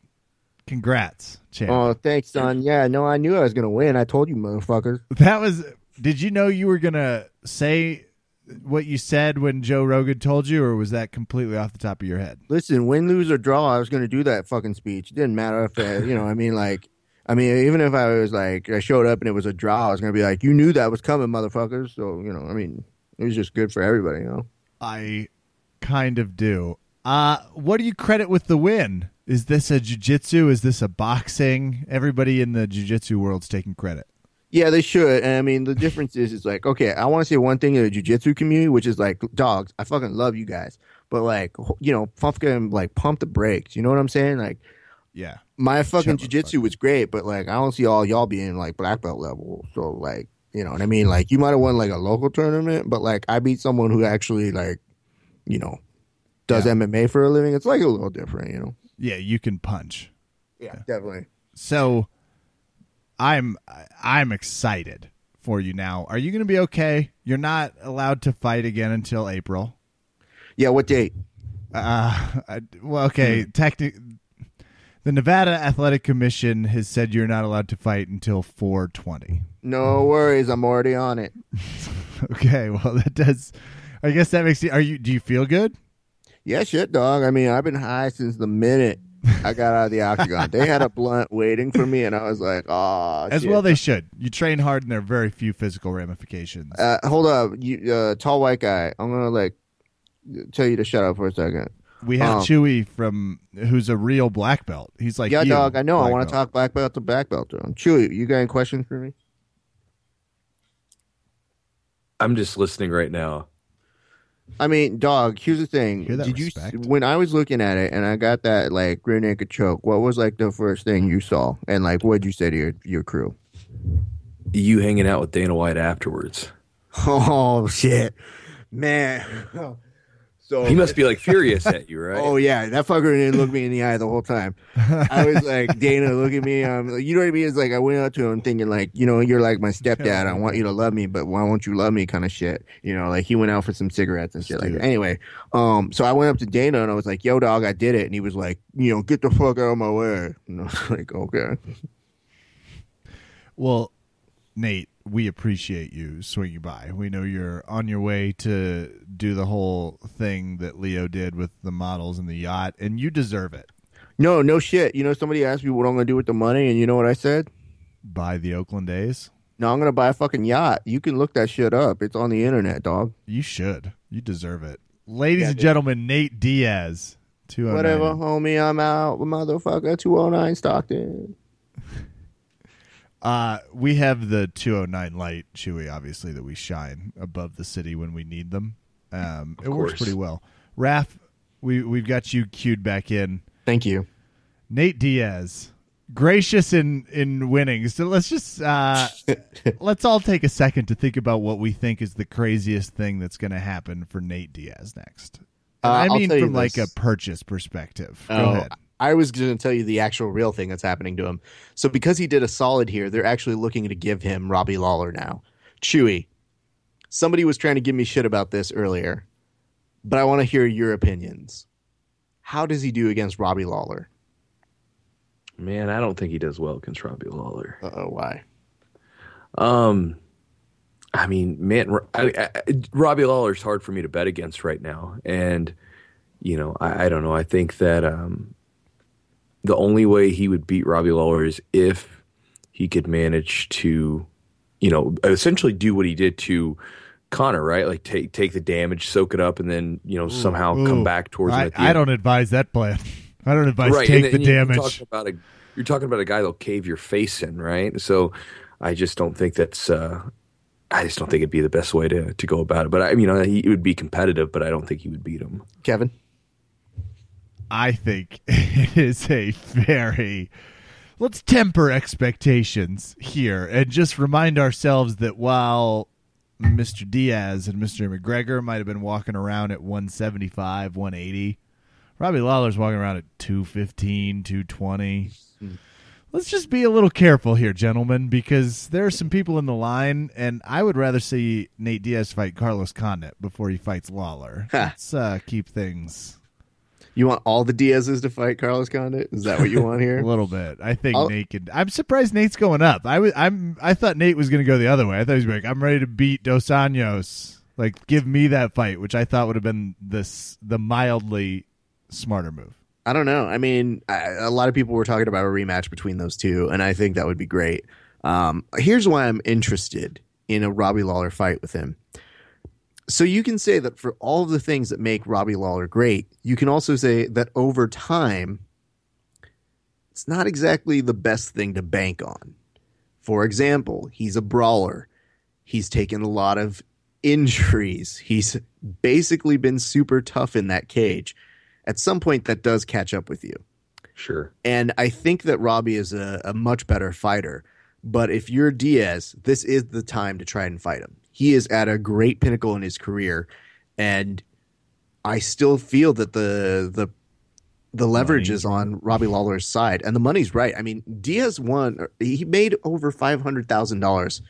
congrats, champ. Oh, thanks, son. Yeah, no, I knew I was going to win. I told you, motherfucker. That was. Did you know you were gonna say what you said when Joe Rogan told you, or was that completely off the top of your head? Listen, win, lose, or draw, I was going to do that fucking speech. It didn't matter if, uh, you know, I mean, like, I mean, even if I was like, I showed up and it was a draw, I was going to be like, you knew that was coming, motherfuckers. So, you know, I mean, it was just good for everybody, you know? I kind of do. Uh, what do you credit with the win? Is this a jujitsu? Is this a boxing? Everybody in the jujitsu world's taking credit. Yeah, they should. And I mean, the difference is, it's like, okay, I want to say one thing in the jujitsu community, which is like, dogs, I fucking love you guys. But like, you know, fucking like pump the brakes. You know what I'm saying? Like, Yeah. my fucking jujitsu was great, but like, I don't see all y'all being like black belt level. So like, you know what I mean? Like, you might have won like a local tournament, but like, I beat someone who actually like, you know, does Yeah. MMA for a living. It's like a little different, you know? Yeah, you can punch. Yeah, definitely. So I'm I'm excited for you now. Are you going to be okay? You're not allowed to fight again until April. Yeah, what date? Uh, *laughs* I, well, okay. Technic- the Nevada Athletic Commission has said you're not allowed to fight until 420. No worries, I'm already on it. *laughs* Okay, well that does. I guess that makes you. Are you? Do you feel good? Yeah, shit, dog. I mean, I've been high since the minute *laughs* I got out of the octagon. they had a blunt waiting for me, and I was like, oh, As shit. well, they should. You train hard, and there are very few physical ramifications. Uh, hold up, you uh, tall white guy. I'm gonna like tell you to shut up for a second. we have um, Chewy from who's a real black belt. He's like, yeah, dog. I know. I want to talk black belt to black belt to him. Chewy, you got any questions for me? I'm just listening right now. I mean, dog. Here's the thing. Hear that Did respect? you when I was looking at it and I got that like rear naked choke? What was like the first thing you saw? And like, what'd you say to your your crew? You hanging out with Dana White afterwards. *laughs* Oh shit, man. *laughs* So He must be like furious at you, right? Oh yeah, that fucker didn't look me in the eye the whole time. I was like, Dana, look at me. Um, you know what I mean? It's like I went up to him thinking like, you know, you're like my stepdad. I want you to love me, but why won't you love me? Kind of shit. You know, like he went out for some cigarettes and shit like that. Anyway, um, so I went up to Dana and I was like, Yo, dog, I did it, and he was like, you know, get the fuck out of my way. And I was *laughs* like, okay. Well, Nate, we appreciate you swinging by. We know you're on your way to do the whole thing that Leo did with the models and the yacht, and you deserve it. No, no shit. You know, somebody asked me what I'm gonna do with the money, and you know what I said? Buy the Oakland A's. No, I'm gonna buy a fucking yacht. You can look that shit up. It's on the internet, dog. You should. You deserve it. Ladies Yeah, and dude. gentlemen, Nate Diaz. 209. Whatever, homie. I'm out, motherfucker. Two oh nine Stockton. *laughs* Uh, we have the 209 light, Chewy, obviously, that we shine above the city when we need them. Um, it works pretty well. Raph, we, we've got you queued back in. Thank you. Nate Diaz, gracious in in winning. So let's just uh, *laughs* let's all take a second to think about what we think is the craziest thing that's going to happen for Nate Diaz next. Uh, I mean, tell you from like a purchase perspective. Go Oh, ahead. I was going to tell you the actual real thing that's happening to him. So because he did a solid here, they're actually looking to give him Robbie Lawler now. Chewy, somebody was trying to give me shit about this earlier, but I want to hear your opinions. How does he do against Robbie Lawler? Man, I don't think he does well against Robbie Lawler. Uh oh, why? Um, I mean, man, I, I, Robbie Lawler's hard for me to bet against right now, and you know, I, I don't know. I think that um, the only way he would beat Robbie Lawler is if he could manage to you know, essentially do what he did to Conor, right? Like take take the damage, soak it up, and then you know somehow Ooh. come back towards him I, I don't advise that plan. *laughs* I don't advise right. take and the then you're damage. talking about a you're talking about a guy that'll cave your face in, right? So I just don't think that's. uh I just don't think it'd be the best way to, to go about it. But I, you know, he would be competitive, but I don't think he would beat him. Kevin. I think *laughs* it is a very let's temper expectations here and just remind ourselves that while Mr. Diaz and Mr. McGregor might have been walking around at 175, 180, Robbie Lawler's walking around at 215, 220. Let's just be a little careful here, gentlemen, because there are some people in the line, and I would rather see Nate Diaz fight Carlos Condit before he fights Lawler. Let's uh, keep things You want all the Diaz's to fight Carlos Condit? Is that what you want here? *laughs* A little bit. I think I'll- Nate could. I'm surprised Nate's going up. I was. I'm. I thought Nate was going to go the other way. I thought he was like, I'm ready to beat Dos Anjos. Like, give me that fight, which I thought would have been this the mildly smarter move. I don't know. I mean, I, a lot of people were talking about a rematch between those two, and I think that would be great. Um, here's why I'm interested in a Robbie Lawler fight with him. So you can say that for all of the things that make Robbie Lawler great, you can also say that over time, it's not exactly the best thing to bank on. For example, he's a brawler. He's taken a lot of injuries. He's basically been super tough in that cage. At some point, that does catch up with you. Sure. And I think that Robbie is a, a much better fighter. But if you're Diaz, this is the time to try and fight him. He is at a great pinnacle in his career, and I still feel that the the the leverage Money. is on Robbie Lawler's side, and the money's right. I mean, Diaz won; he made over five hundred thousand dollars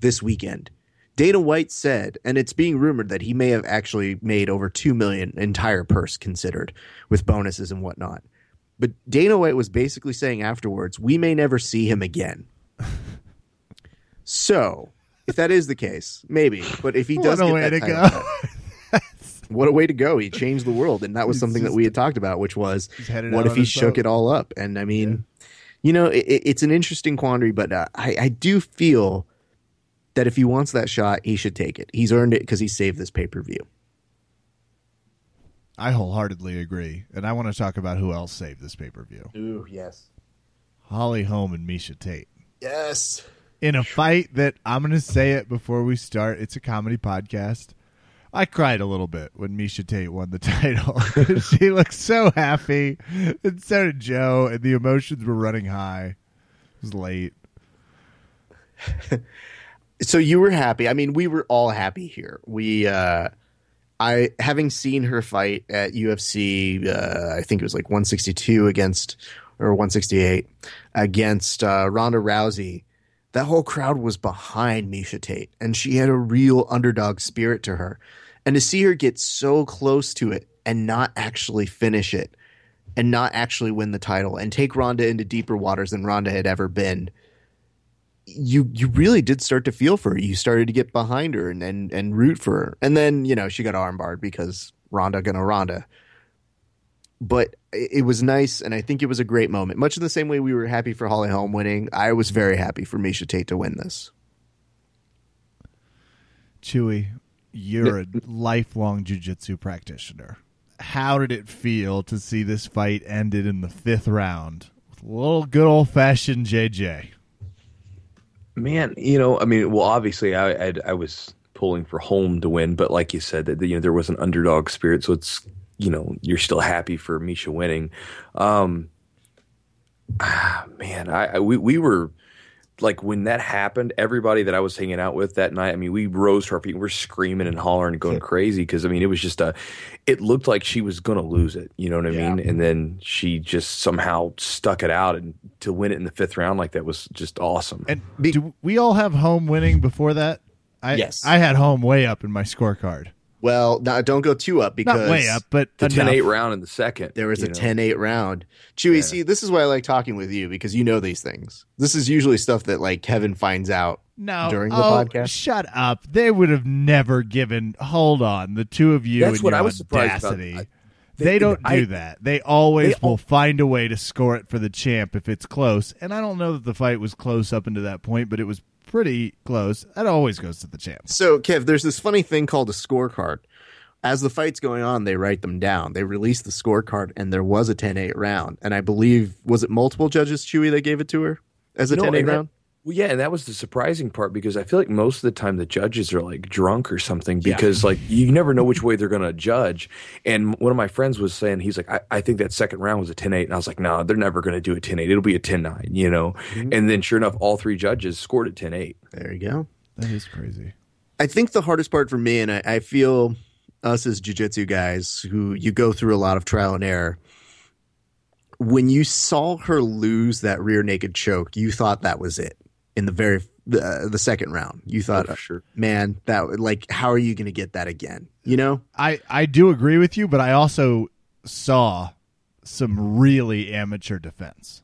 this weekend. Dana White said, and it's being rumored that he may have actually made over two million entire purse considered with bonuses and whatnot. But Dana White was basically saying afterwards, we may never see him again. *laughs* so, if that is the case, maybe. But if he does what a get way that to go! *laughs* what a way to go! He changed the world, and that was something that we had talked about, which was what if he shook boat. it all up? And I mean, you know, it, it- it's an interesting quandary, but uh, I, I do feel that if he wants that shot, he should take it. He's earned it because he saved this pay per view. I wholeheartedly agree, and I want to talk about who else saved this pay per view: Ooh, yes, Holly Holm and Miesha Tate. yes. In a fight that I'm going to say it before we start. It's a comedy podcast. I cried a little bit when Miesha Tate won the *laughs* title. *laughs* she looked so happy, and so did Joe, and the emotions were running high. It was late. *laughs* so you were happy. I mean, we were all happy here. We, uh, I having seen her fight at UFC, uh, I think it was like 162 against or 168 against uh, Ronda Rousey. That whole crowd was behind Miesha Tate, and she had a real underdog spirit to her. And to see her get so close to it and not actually finish it, and not actually win the title, and take Ronda into deeper waters than Ronda had ever been you you really did start to feel for her. You started to get behind her and and, and root for her. And then, you know, she got armbarred because Ronda gonna Ronda. But it it was nice, and I think it was a great moment. Much in the same way we were happy for Holly Holm winning, I was very happy for Miesha Tate to win this. Chewy, you're a lifelong jujitsu practitioner. How did it feel to see this fight ended in the fifth round with a little good old fashioned JJ? Man, you know, I mean, well, obviously, I I, I was pulling for Holm to win, but like you said, that you know there was an underdog spirit, so it's you know you're still happy for Miesha winning. Um, ah, man, I, I we we were like when that happened, everybody that I was hanging out with that night, I mean, we rose to our feet, we're screaming and hollering and going crazy because I mean, it was just a, it looked like she was gonna lose it, you know what I Yeah. mean? And then she just somehow stuck it out, and to win it in the fifth round like that was just awesome. And do we all have Holm winning before that? I, Yes. I had Holm way up in my scorecard. Well, now don't go too up because Not way up, but the enough. 10-8 round in the second. There was a know. 10 8 round. Chewy, Yeah. see, this is why I like talking with you because you know these things. This is usually stuff that like Kevin finds out No, during the oh, podcast. Shut up! They would have never given. Hold on, the two of you. That's and what your I was surprised about. I- they, they- don't I- do that. They always They will al- find a way to score it for the champ if it's close. And I don't know that the fight was close up into that point, but it was pretty close. That always goes to the champ. So, Kev, there's this funny thing called a scorecard. As the fight's going on, they write them down. They release the scorecard, and there was a 10 8 round. And I believe, was it multiple judges, Chewy, that gave it to her as a No, 10 8 and that- round? Well, yeah, and that was the surprising part because I feel like most of the time the judges are like drunk or something Yeah. because like you never know which way they're going to judge. And one of my friends was saying, he's like, I, I think that second round was a 10 8. And I was like, no, they're never going to do a 10 8. It'll be a 10 9, you know? Mm-hmm. And then sure enough, all three judges scored a 10 8. There you go. That is crazy. I think the hardest part for me, and I, I feel us as jujitsu guys who you go through a lot of trial and error. When you saw her lose that rear naked choke, you thought that was it in the very the, the second round. You thought, for sure. man, that like, how are you going to get that again? You know, I I do agree with you, but I also saw some really amateur defense.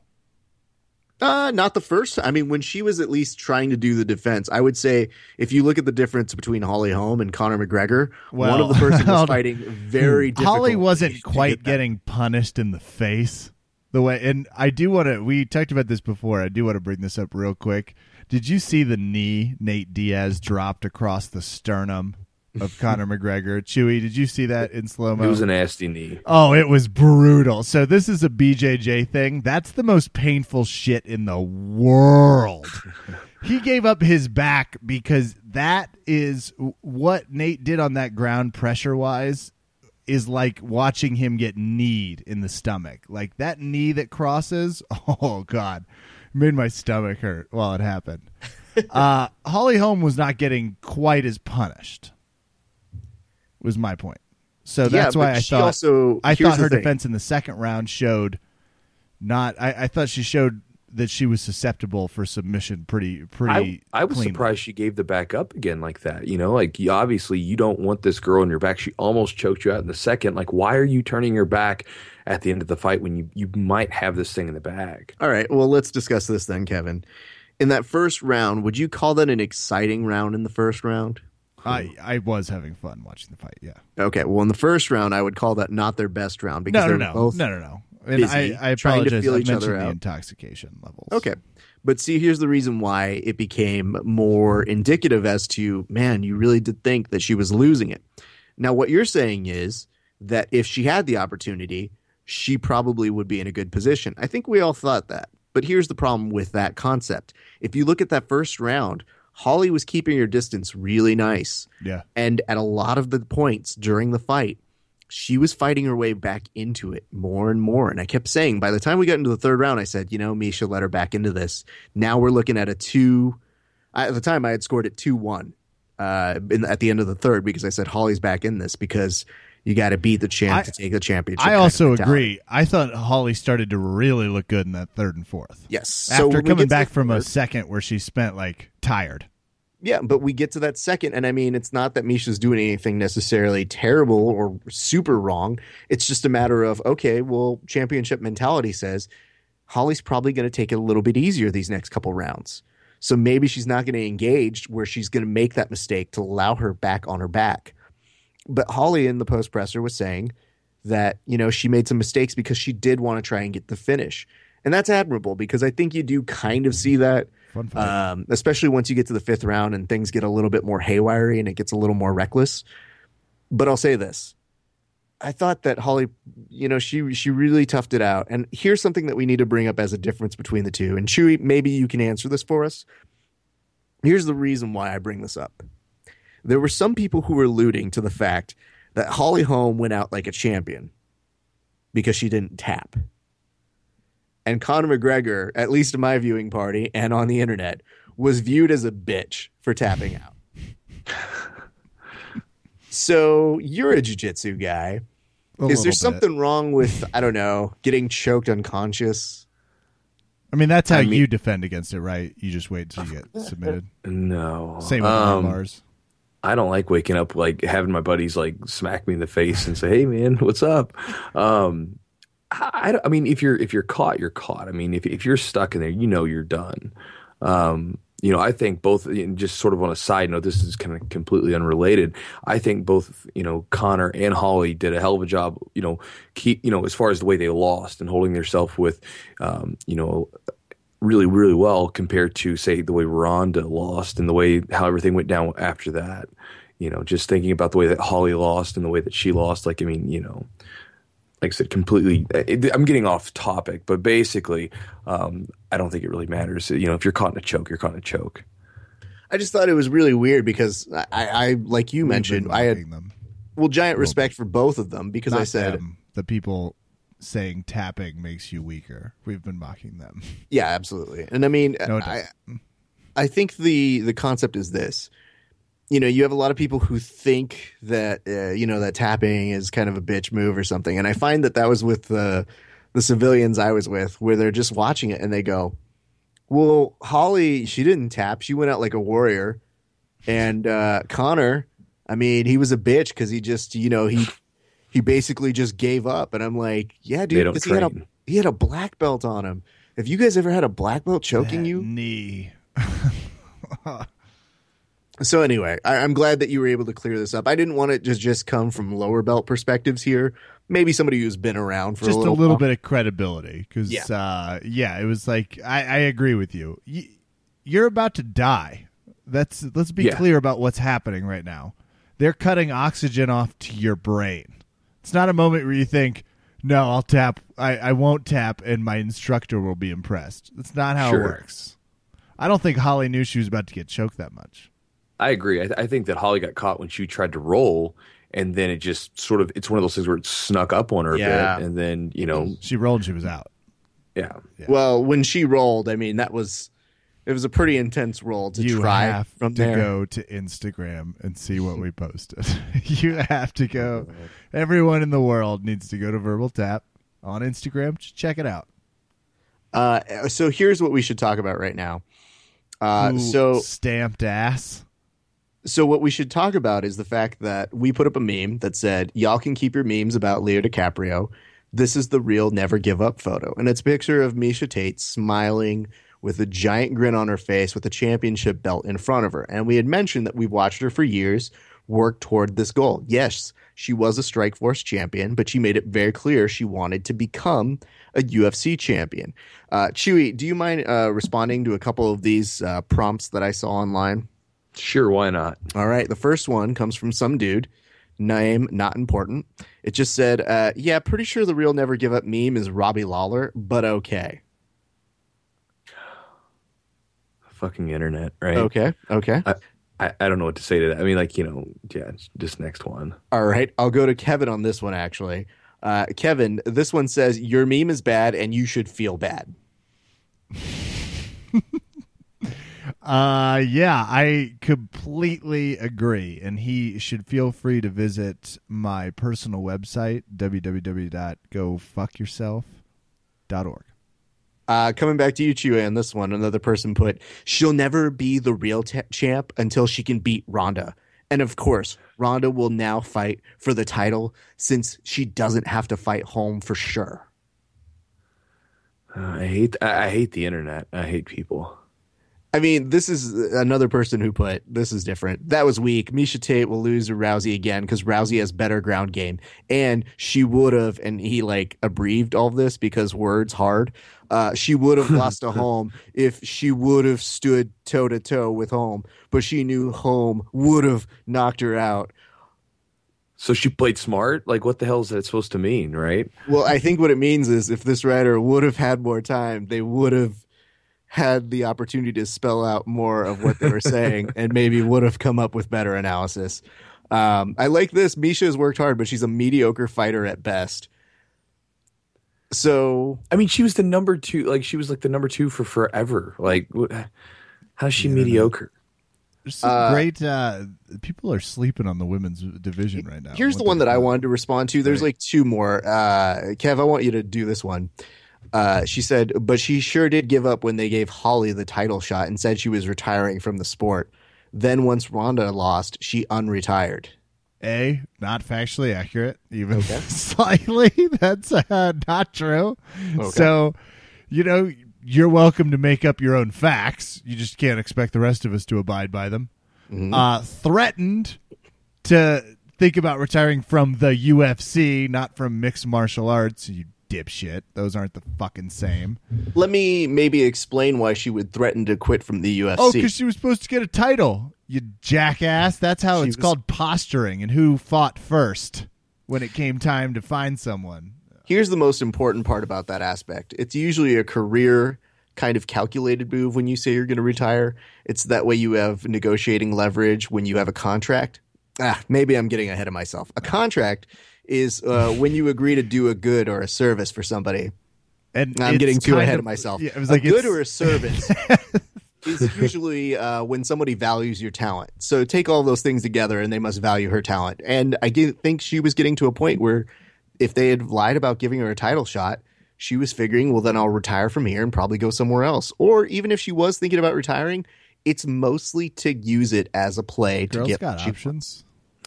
Uh, not the first. I mean, when she was at least trying to do the defense, I would say if you look at the difference between Holly Holm and Conor McGregor, one of the person was *laughs* fighting very. Holly wasn't quite get getting punished in the face the way and I do want to we talked about this before. I do want to bring this up real quick. Did you see the knee Nate Diaz dropped across the sternum of *laughs* Conor McGregor? Chewy, did you see that in slow mo? It was a nasty knee. Oh, it was brutal. So this is a BJJ thing. That's the most painful shit in the world. *laughs* he gave up his back because that is what Nate did on that ground pressure wise is like watching him get kneed in the stomach. Like that knee that crosses, *laughs* oh god, made my stomach hurt while it happened. *laughs* uh Holly Holm was not getting quite as punished. Was my point. So that's yeah, why I thought also, I thought her thing. defense in the second round showed not. I, I thought she showed that she was susceptible for submission pretty I, pretty. I was cleanly. surprised she gave the back up again like that. You know, like you, obviously you don't want this girl in your back. She almost choked you out in the second. Like, why are you turning your back at the end of the fight when you, you might have this thing in the bag? All right, well, let's discuss this then, Kevin. In that first round, would you call that an exciting round in the first round? I I was having fun watching the fight. Yeah. Okay, well, in the first round, I would call that not their best round because No, they're no, no, both no, no, no. And busy, I I trying to apologize. feel I each mentioned other the intoxication levels. Okay. But see, here's the reason why it became more indicative as to, man, you really did think that she was losing it. Now, what you're saying is that if she had the opportunity, she probably would be in a good position. I think we all thought that. But here's the problem with that concept. If you look at that first round, Holly was keeping her distance really nice. Yeah. And at a lot of the points during the fight, she was fighting her way back into it more and more. And I kept saying, by the time we got into the third round, I said, you know, Miesha let her back into this. Now we're looking at a two. I, at the time, I had scored it 2 1 uh, in, at the end of the third because I said, Holly's back in this because you got to beat the champ I- to take the championship. I also agree. I thought Holly started to really look good in that third and fourth. Yes. After we coming back from a second where she spent like tired. Yeah, but we get to that second, and I mean, it's not that Miesha's doing anything necessarily terrible or super wrong. It's just a matter of, okay, well, championship mentality says Holly's probably going to take it a little bit easier these next couple rounds. So maybe she's not going to engage where she's going to make that mistake to allow her back on her back. But Holly in the post presser was saying that, you know, she made some mistakes because she did want to try and get the finish. And that's admirable because I think you do kind of see that. Um, especially once you get to the fifth round and things get a little bit more haywire and it gets a little more reckless. But I'll say this: I thought that Holly, you know, she she really toughed it out. And here's something that we need to bring up as a difference between the two. And Chewy, maybe you can answer this for us. Here's the reason why I bring this up. There were some people who were alluding to the fact that Holly Holm went out like a champion because she didn't tap. And Conor McGregor, at least in my viewing party and on the internet, was viewed as a bitch for tapping out. *laughs* so you're a jiu-jitsu guy. A Is there bit. something wrong with I don't know getting choked unconscious? I mean, that's how I mean- you defend against it, right? You just wait till you get submitted. No. Same with Um, bars. I don't like waking up like having my buddies like smack me in the face and say, "Hey, man, what's up?" Um, I, I mean, if you're if you're caught, you're caught. I mean, if if you're stuck in there, you know you're done. Um, you know, I think both. Just sort of on a side note, this is kind of completely unrelated. I think both, you know, Conor and Holly did a hell of a job. You know, keep you know as far as the way they lost and holding themselves with, um, you know, really, really well compared to say the way Ronda lost and the way how everything went down after that. You know, just thinking about the way that Holly lost and the way that she lost. Like, I mean, you know, like I said, completely. It, I'm getting off topic, but basically, um, I don't think it really matters. You know, if you're caught in a choke, you're caught in a choke. I just thought it was really weird because I, I like you We've mentioned, I had them. well giant respect for both of them because I said, them, the people saying tapping makes you weaker. We've been mocking them. yeah, absolutely. And I mean, No, I, I think the the concept is this. You know, you have a lot of people who think that uh, you know that tapping is kind of a bitch move or something, and I find that that was with the the civilians I was with, where they're just watching it and they go, "Well, Holly, she didn't tap; she went out like a warrior," and uh, Conor, I mean, he was a bitch because he just, you know, he he basically just gave up, and I'm like, yeah, dude, because he had a he had a black belt on him. Have you guys ever had a black belt choking That you? knee. *laughs* So anyway, I, I'm glad that you were able to clear this up. I didn't want it to just come from lower belt perspectives here. Maybe somebody who's been around for just a little, little bit of credibility because Yeah. uh, yeah, it was like I, I agree with you. Y- You're about to die. That's let's be Yeah. clear about what's happening right now. They're cutting oxygen off to your brain. It's not a moment where you think, "No, I'll tap. I, I won't tap, and my instructor will be impressed." That's not how Sure. it works. I don't think Holly knew she was about to get choked that much. I agree. I, I think that Holly got caught when she tried to roll, and then it just sort of it's one of those things where it snuck up on her Yeah. a bit, and then you know, She rolled, she was out. yeah, Well, when she rolled, I mean that was it was a pretty intense roll to you try have from to there. go to Instagram and see what we posted. *laughs* you have to go. Everyone in the world needs to go to Verbal Tap on Instagram. Just check it out. Uh, so here's what we should talk about right now. Uh, Who so stamped ass. So what we should talk about is the fact that we put up a meme that said, "Y'all can keep your memes about Leo DiCaprio. This is the real never give up photo." And it's a picture of Miesha Tate smiling with a giant grin on her face with a championship belt in front of her. And we had mentioned that we've watched her for years work toward this goal. Yes, she was a Strikeforce champion, but she made it very clear she wanted to become a UFC champion. Uh, Chewy, do you mind uh, responding to a couple of these uh, prompts that I saw online? Sure, why not? All right. The first one comes from some dude. Name not important. It just said, uh, "Yeah, pretty sure the real never give up meme is Robbie Lawler, but okay, Fucking internet, right? okay, okay. I, I, I don't know what to say to that. I mean, like you know, yeah, just next one. All right. I'll go to Kevin on this one. Actually, uh, Kevin, this one says your meme is bad and you should feel bad. *laughs* Uh, yeah, I completely agree. And he should feel free to visit my personal website, www.gofuckyourself.org. Uh, coming back to you, Chewy, on this one, another person put, "She'll never be the real t- champ until she can beat Ronda." And of course, Ronda will now fight for the title since she doesn't have to fight Holm for sure. Uh, I hate I, I hate the internet. I hate people. I mean, this is another person who put this is different. That was weak. Miesha Tate will lose to Rousey again because Rousey has better ground game, and she would have. And he like abbreviated all this because words hard. Uh, she would have *laughs* lost to Holm if she would have stood toe to toe with Holm, but she knew Holm would have knocked her out. So she played smart. Like, what the hell is that supposed to mean, right? Well, I think what it means is if this writer would have had more time, they would have had the opportunity to spell out more of what they were saying *laughs* and maybe would have come up with better analysis. Um, I like this. Miesha has worked hard, but she's a mediocre fighter at best. So I mean, she was the number two. Like, she was like the number two for forever. Like, how's she mediocre? Uh, great uh, people are sleeping on the women's division right now. here's What the one that I wanted to respond to. There's Right. like two more. Uh, Kev, I want you to do this one. Uh, she said, but she sure did give up when they gave Holly the title shot and said she was retiring from the sport. Then once Ronda lost, she unretired. A, not factually accurate, even *laughs* slightly. *laughs* That's uh, not true. So, you know, you're welcome to make up your own facts. You just can't expect the rest of us to abide by them. Uh, threatened to think about retiring from the UFC, not from mixed martial arts. You dipshit. Those aren't the fucking same. Let me maybe explain why she would threaten to quit from the UFC. Oh, because she was supposed to get a title. You jackass. That's how She it's was- called posturing and who fought first when it came time to find someone. Here's the most important part about that aspect. It's usually a career kind of calculated move when you say you're going to retire. It's that way you have negotiating leverage when you have a contract. Ah, maybe I'm getting ahead of myself. A contract is uh, when you agree to do a good or a service for somebody. And I'm getting too ahead of myself. Yeah, was a like good or a service *laughs* is usually uh, when somebody values your talent. So take all those things together, and they must value her talent. And I didn't think she was getting to a point where, if they had lied about giving her a title shot, she was figuring, well, then I'll retire from here and probably go somewhere else. Or even if she was thinking about retiring, it's mostly to use it as a play to get got cheap-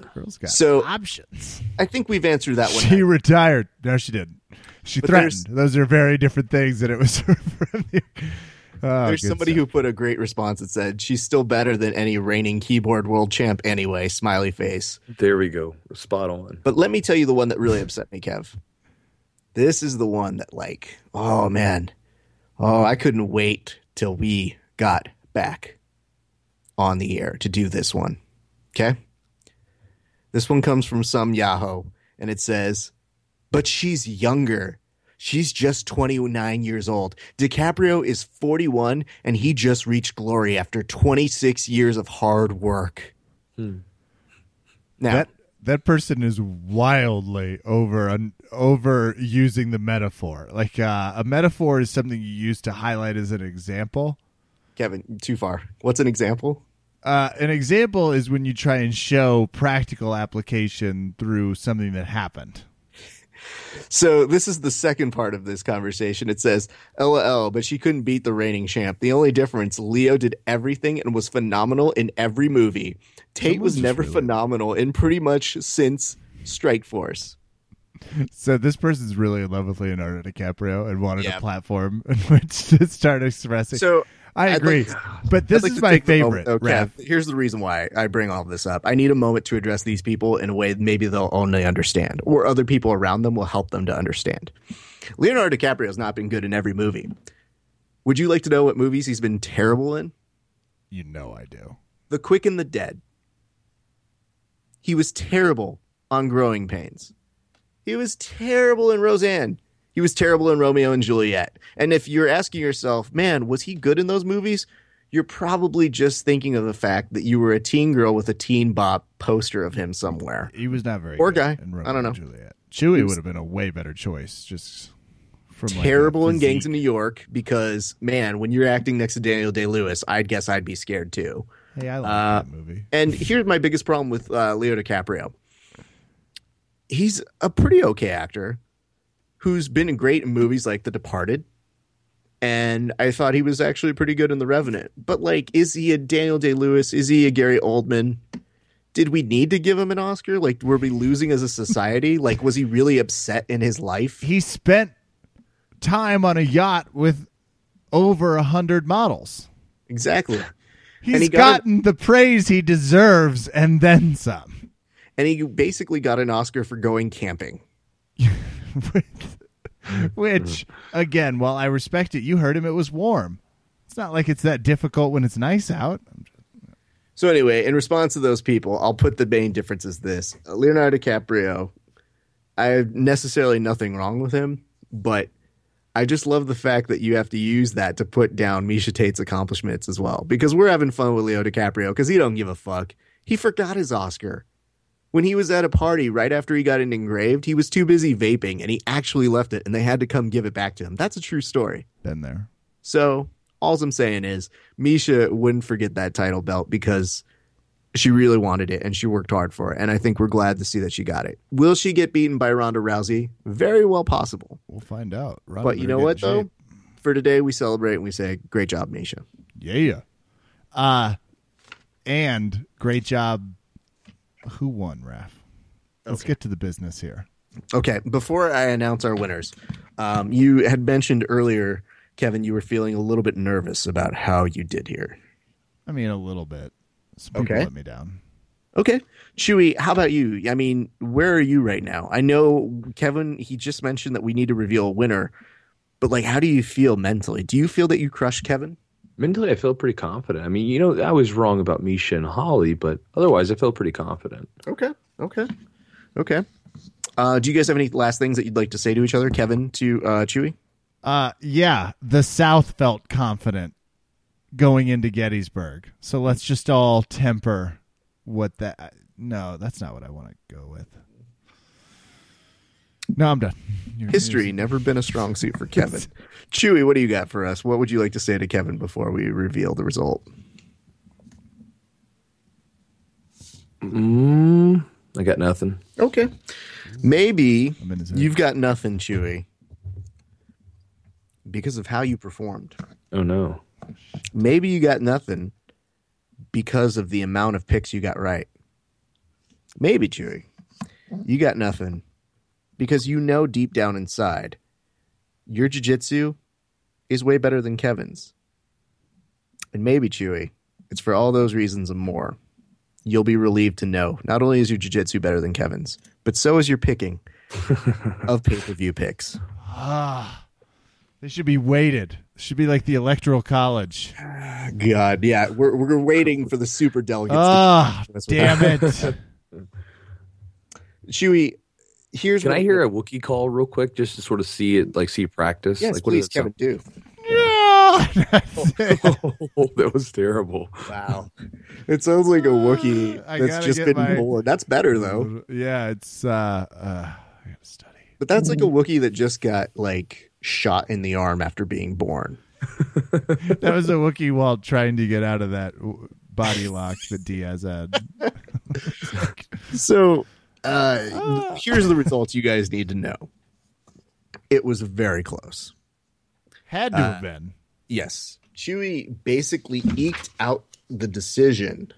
options. Girls got So- options. I think we've answered that one. She retired. No, she didn't. She But threatened. Those are very different things. And it was *laughs* from the. Oh, There's somebody stuff. who put a great response that said, "She's still better than any reigning keyboard world champ anyway." Smiley face. There we go. Spot on. But let me tell you the one that really upset me, Kev. This is the one that, like, oh man, oh, I couldn't wait till we got back on the air to do this one. Okay? This one comes from some Yahoo, and it says, but she's younger. She's just 29 years old. DiCaprio is 41, and he just reached glory after 26 years of hard work. Now, that that person is wildly over un, over using the metaphor. Like uh, a metaphor is something you use to highlight as an example. Kevin, too far. What's an example? Uh, an example is when you try and show practical application through something that happened. So this is the second part of this conversation. It says, "LOL," but she couldn't beat the reigning champ. The only difference, Leo did everything and was phenomenal in every movie. Tate was Someone's just never really- phenomenal in pretty much since Strikeforce. So this person's really in love with Leonardo DiCaprio and wanted Yeah. a platform *laughs* in which to start expressing. So I agree, like- but this like is my favorite. moment- okay, Raph. here's the reason why I bring all this up. I need a moment to address these people in a way that maybe they'll only understand, or other people around them will help them to understand. Leonardo DiCaprio has not been good in every movie. Would you like to know what movies he's been terrible in? You know I do. The Quick and the Dead. He was terrible on Growing Pains. He was terrible in Roseanne. He was terrible in Romeo and Juliet. And if you're asking yourself, man, was he good in those movies? You're probably just thinking of the fact that you were a teen girl with a teen bop poster of him somewhere. He was not very good guy. in Romeo I don't know. and Juliet. Chewy would have been a way better choice. Just from like, Terrible in Gangs of New York because, man, when you're acting next to Daniel Day Lewis, I'd guess I'd be scared too. Hey, I like Uh, that movie. And here's my biggest problem with uh, Leo DiCaprio. He's a pretty okay actor who's been great in movies like The Departed. And I thought he was actually pretty good in The Revenant. But, like, is he a Daniel Day Lewis? Is he a Gary Oldman? Did we need to give him an Oscar? Like, were we losing as a society? like, was he really upset in his life? He spent time on a yacht with over a hundred models. Exactly. He's he got gotten the praise he deserves and then some. And he basically got an Oscar for going camping. *laughs* *laughs* Which, again, while I respect it, you heard him. It was warm. It's not like it's that difficult when it's nice out. So anyway, in response to those people, I'll put the main difference as this: Leonardo DiCaprio. I have necessarily nothing wrong with him, but I just love the fact that you have to use that to put down Miesha Tate's accomplishments as well. Because we're having fun with Leo DiCaprio because he don't give a fuck. He forgot his Oscar. When he was at a party right after he got it engraved, he was too busy vaping and he actually left it and they had to come give it back to him. That's a true story. Been there. So all I'm saying is Miesha wouldn't forget that title belt because she really wanted it and she worked hard for it. And I think we're glad to see that she got it. Will she get beaten by Ronda Rousey? Very well possible. We'll find out. Ron But you know what though? shape. For today we celebrate and we say, Great job, Miesha. Yeah. Uh and great job. Who won, Raph? Let's get to the business here. Okay, before I announce our winners, um, you had mentioned earlier, Kevin, you were feeling a little bit nervous about how you did here. I mean, a little bit. Some Okay. let me down. Okay. Chewy, how about you? I mean, where are you right now? I know Kevin, he just mentioned that we need to reveal a winner, but like, how do you feel mentally? Do you feel that you crushed Kevin? Mentally, I feel pretty confident. I mean, you know, I was wrong about Miesha and Holly, but otherwise, I feel pretty confident. Okay. Okay. Okay. Uh, do you guys have any last things that you'd like to say to each other, Kevin to uh, Chewy? Uh, yeah, the South felt confident going into Gettysburg. So let's just all temper what that. No, that's not what I want to go with. No, I'm done. You're- History never been a strong suit for *laughs* Kevin. Chewy, what do you got for us? What would you like to say to Kevin before we reveal the result? Mm, I got nothing. Okay. Maybe I'm in his head. you've got nothing, Chewy, because of how you performed. Oh no. Maybe you got nothing because of the amount of picks you got right. Maybe, Chewy, you got nothing because you know deep down inside your jiu-jitsu is way better than Kevin's. And maybe, Chewy, it's for all those reasons and more. You'll be relieved to know not only is your jiu-jitsu better than Kevin's, but so is your picking *laughs* of pay-per-view picks. Ah, they should be weighted. Should be like the electoral college. God, yeah, we're we're waiting for the super delegates. Ah, That's what damn it. *laughs* Chewy, here's Can I hear a Wookiee call real quick just to sort of see it, like see practice? Yes, like, what please, Kevin. Do Yeah, that's it. sound- Oh, that was terrible. wow. It sounds like a Wookiee I that's just been my- born. That's better though. Yeah, it's uh, uh I gotta study. But that's like a Wookiee that just got like shot in the arm after being born. *laughs* That was a Wookiee while trying to get out of that body lock that Diaz had. *laughs* So uh, here's the results you guys need to know. It was very close. Had to have been. Yes. Chewy basically eked out the decision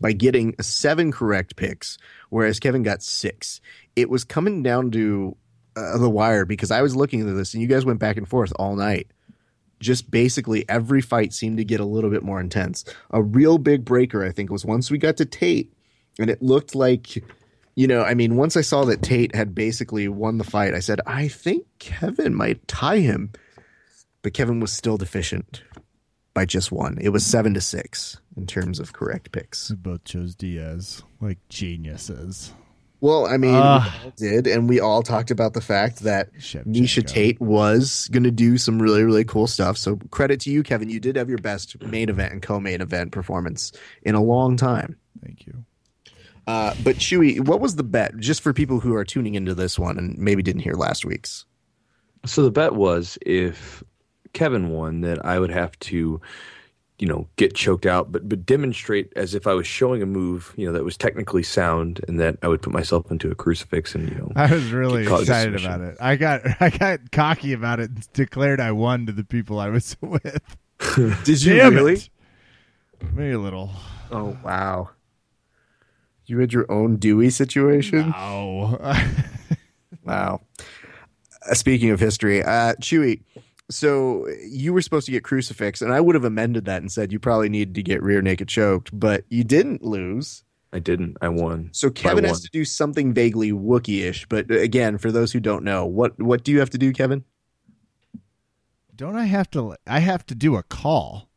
by getting seven correct picks, whereas Kevin got six. It was coming down to uh, the wire because I was looking at this and you guys went back and forth all night. Just basically every fight seemed to get a little bit more intense. A real big breaker, I think, was once we got to Tate and it looked like, you know, I mean, once I saw that Tate had basically won the fight, I said, I think Kevin might tie him but Kevin was still deficient by just one. It was seven to six in terms of correct picks. We both chose Diaz like geniuses. Well, I mean, Ah. we all did, and we all talked about the fact that Shevchenko. Miesha Tate was going to do some really, really cool stuff. So credit to you, Kevin. You did have your best main event and co-main event performance in a long time. Thank you. Uh, but Chewy, what was the bet? Just for people who are tuning into this one and maybe didn't hear last week's. So the bet was if Kevin won, that I would have to, you know, get choked out, but but demonstrate as if I was showing a move, you know, that was technically sound, and that I would put myself into a crucifix and you know. I was really Get caught in excited about it. I got *laughs* I got cocky about it and declared I won to the people I was *laughs* with. *laughs* Did you Damn it. Maybe a little. Oh wow! You had your own Dewey situation. Oh. *laughs* Wow. Uh, speaking of history, uh, Chewy, so you were supposed to get crucifix, and I would have amended that and said you probably needed to get rear naked choked, but you didn't lose. I didn't. I won. So By Kevin has to do something vaguely Wookiee-ish. But uh, again, for those who don't know, what what do you have to do, Kevin? Don't I have to I have to do a call.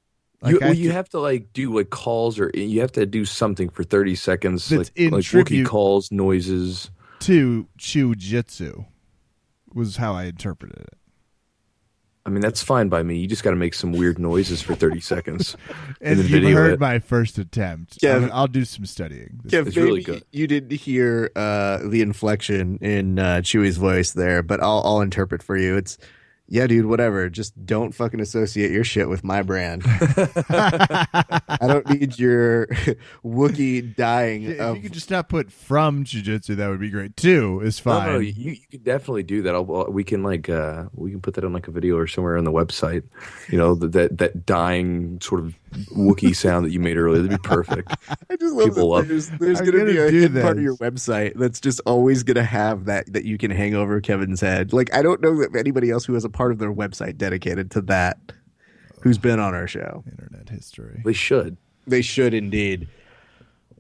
You, well, you have to like do like calls or you have to do something for 30 seconds That's like, in like tribute- calls noises to Chewjitsu was how I interpreted it. i mean that's fine by me you just got to make some weird noises for 30 seconds *laughs* And then you've heard it. my first attempt. Yeah. I'm- I'll do some studying. This- Kev, it's really maybe good. You didn't hear uh, the inflection in uh, Chewy's voice there, but I'll I'll interpret for you. It's yeah, dude, whatever. Just don't fucking associate your shit with my brand. *laughs* I don't need your *laughs* Wookiee dying if of you could just not put from jujitsu, that would be great too. Is no, fine. no, you, you could definitely do that I'll, we can like uh we can put that on like a video or somewhere on the website you know that that, that dying sort of Wookiee sound that you made earlier that'd be perfect *laughs* I just love People that love- there's, there's I'm gonna, be a hidden part of your website that's just always gonna have that that you can hang over Kevin's head. Like I don't know that anybody else who has a part of their website dedicated to that who's been on our show. Internet history. they should They should indeed.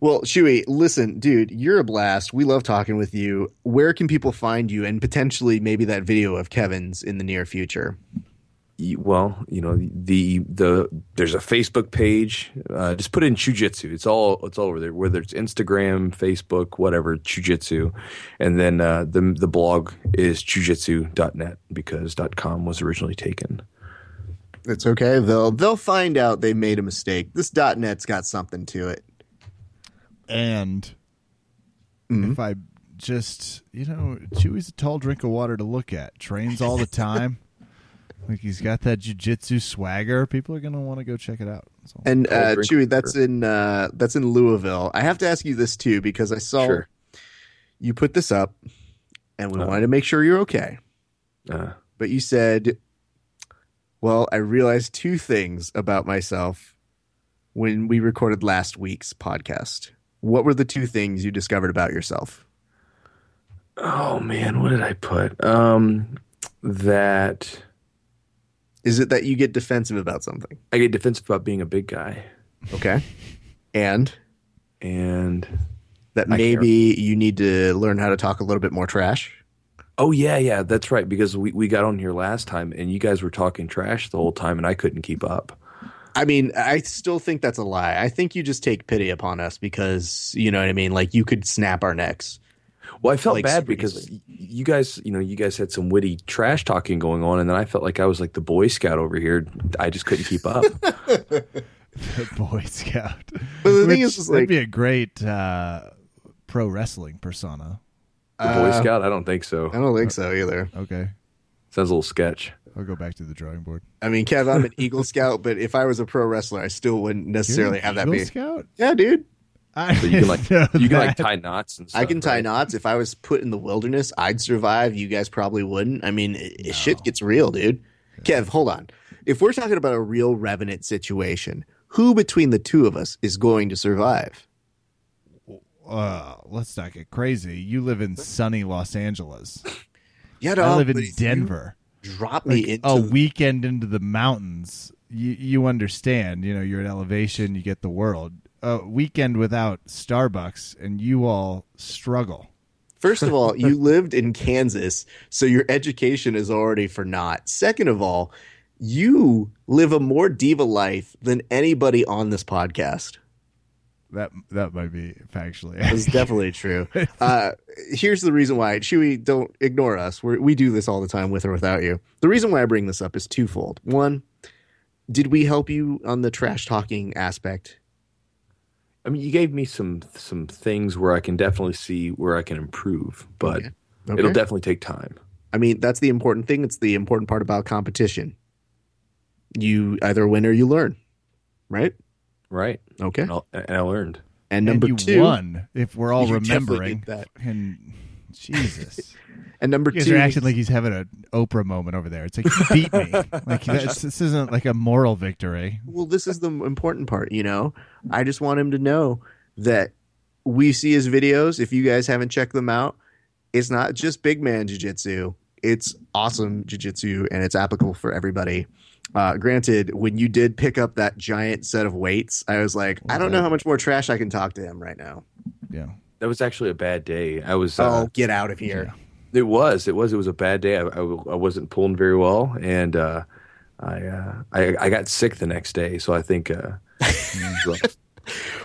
Well, Chewy, listen, dude, you're a blast. We love talking with you. Where can people find you and potentially maybe that video of Kevin's in the near future? Y- Well, you know the the there's a Facebook page. Uh, just put in Chewjitsu. It's all it's all over there. Whether it's Instagram, Facebook, whatever, Chewjitsu, and then uh, the the blog is chewjitsu.net because .com was originally taken. It's okay. They'll they'll find out they made a mistake. This .net's got something to it. And Mm-hmm. if I just, you know, Chewy's a tall drink of water to look at. Trains all the time. *laughs* like he's got that jujitsu swagger. People are gonna want to go check it out. So, And uh, drink Chewy, that's in uh, that's in Louisville. I have to ask you this too because I saw Sure. you put this up, and we Uh. wanted to make sure you're okay. Uh, But you said, "Well, I realized two things about myself when we recorded last week's podcast." What were the two things you discovered about yourself? oh man, what did I put? Um, that Is it that you get defensive about something? I get defensive about being a big guy, Okay, and and that I maybe you need to learn how to talk a little bit more trash. oh yeah, yeah, that's right. Because we we got on here last time, and you guys were talking trash the whole time, and I couldn't keep up. I mean, I still think that's a lie. I think you just take pity upon us because you know what I mean. Like you could snap our necks. Well, I felt Like, bad because easily. you guys, you know, you guys had some witty trash talking going on, and then I felt like I was like the Boy Scout over here. I just couldn't keep up. *laughs* the Boy Scout. But the thing Which is, is that'd like- be a great uh, pro wrestling persona. The Boy Uh, Scout? I don't think so. I don't think so either. Okay, Sounds a little sketch. I'll go back to the drawing board. I mean, Kev, I'm an Eagle Scout, but if I was a pro wrestler, I still wouldn't necessarily You're an have that Eagle be. Scout. Yeah, dude. I So you can like *laughs* you can like tie knots and stuff. I can tie right? knots. If I was put in the wilderness, I'd survive. You guys probably wouldn't. I mean, it, shit gets real, dude. Kev, hold on. If we're talking about a real revenant situation, who between the two of us is going to survive? Uh, let's not get crazy. You live in sunny Los Angeles. *laughs* Yeah, I live in but if you Denver. Drop me Like into a weekend into the mountains. You you understand? You know, you're at elevation. You get the world. A weekend without Starbucks, and you all struggle. First of all, *laughs* you lived in Kansas, so your education is already for naught. Second of all, you live a more diva life than anybody on this podcast. That that might be factually. That's definitely *laughs* true. Uh, here's the reason why. Chewy, don't ignore us. We're, we do this all the time with or without you. The reason why I bring this up is twofold. One, did we help you on the trash talking aspect? I mean, you gave me some some things where I can definitely see where I can improve, but Okay. it'll definitely take time. I mean, that's the important thing. It's the important part about competition. You either win or you learn, right? Right? Okay. And, I'll, and I learned. And number and you two, won. If we're all You remembering, that. and Jesus, *laughs* and number you guys two, are acting like he's having an Oprah moment over there. It's like you beat me. *laughs* like this isn't like a moral victory. well, this is the important part. You know, I just want him to know that we see his videos. If you guys haven't checked them out, it's not just big man jiu-jitsu. It's awesome jiu-jitsu and it's applicable for everybody. Uh, granted, when you did pick up that giant set of weights, I was like, I don't know how much more trash I can talk to him right now. Yeah. That was actually a bad day. I was. Oh, Uh, get out of here. It was. It was. It was a bad day. I, I, I wasn't pulling very well, and uh, I, uh, I I got sick the next day. So I think. Uh, it was rough.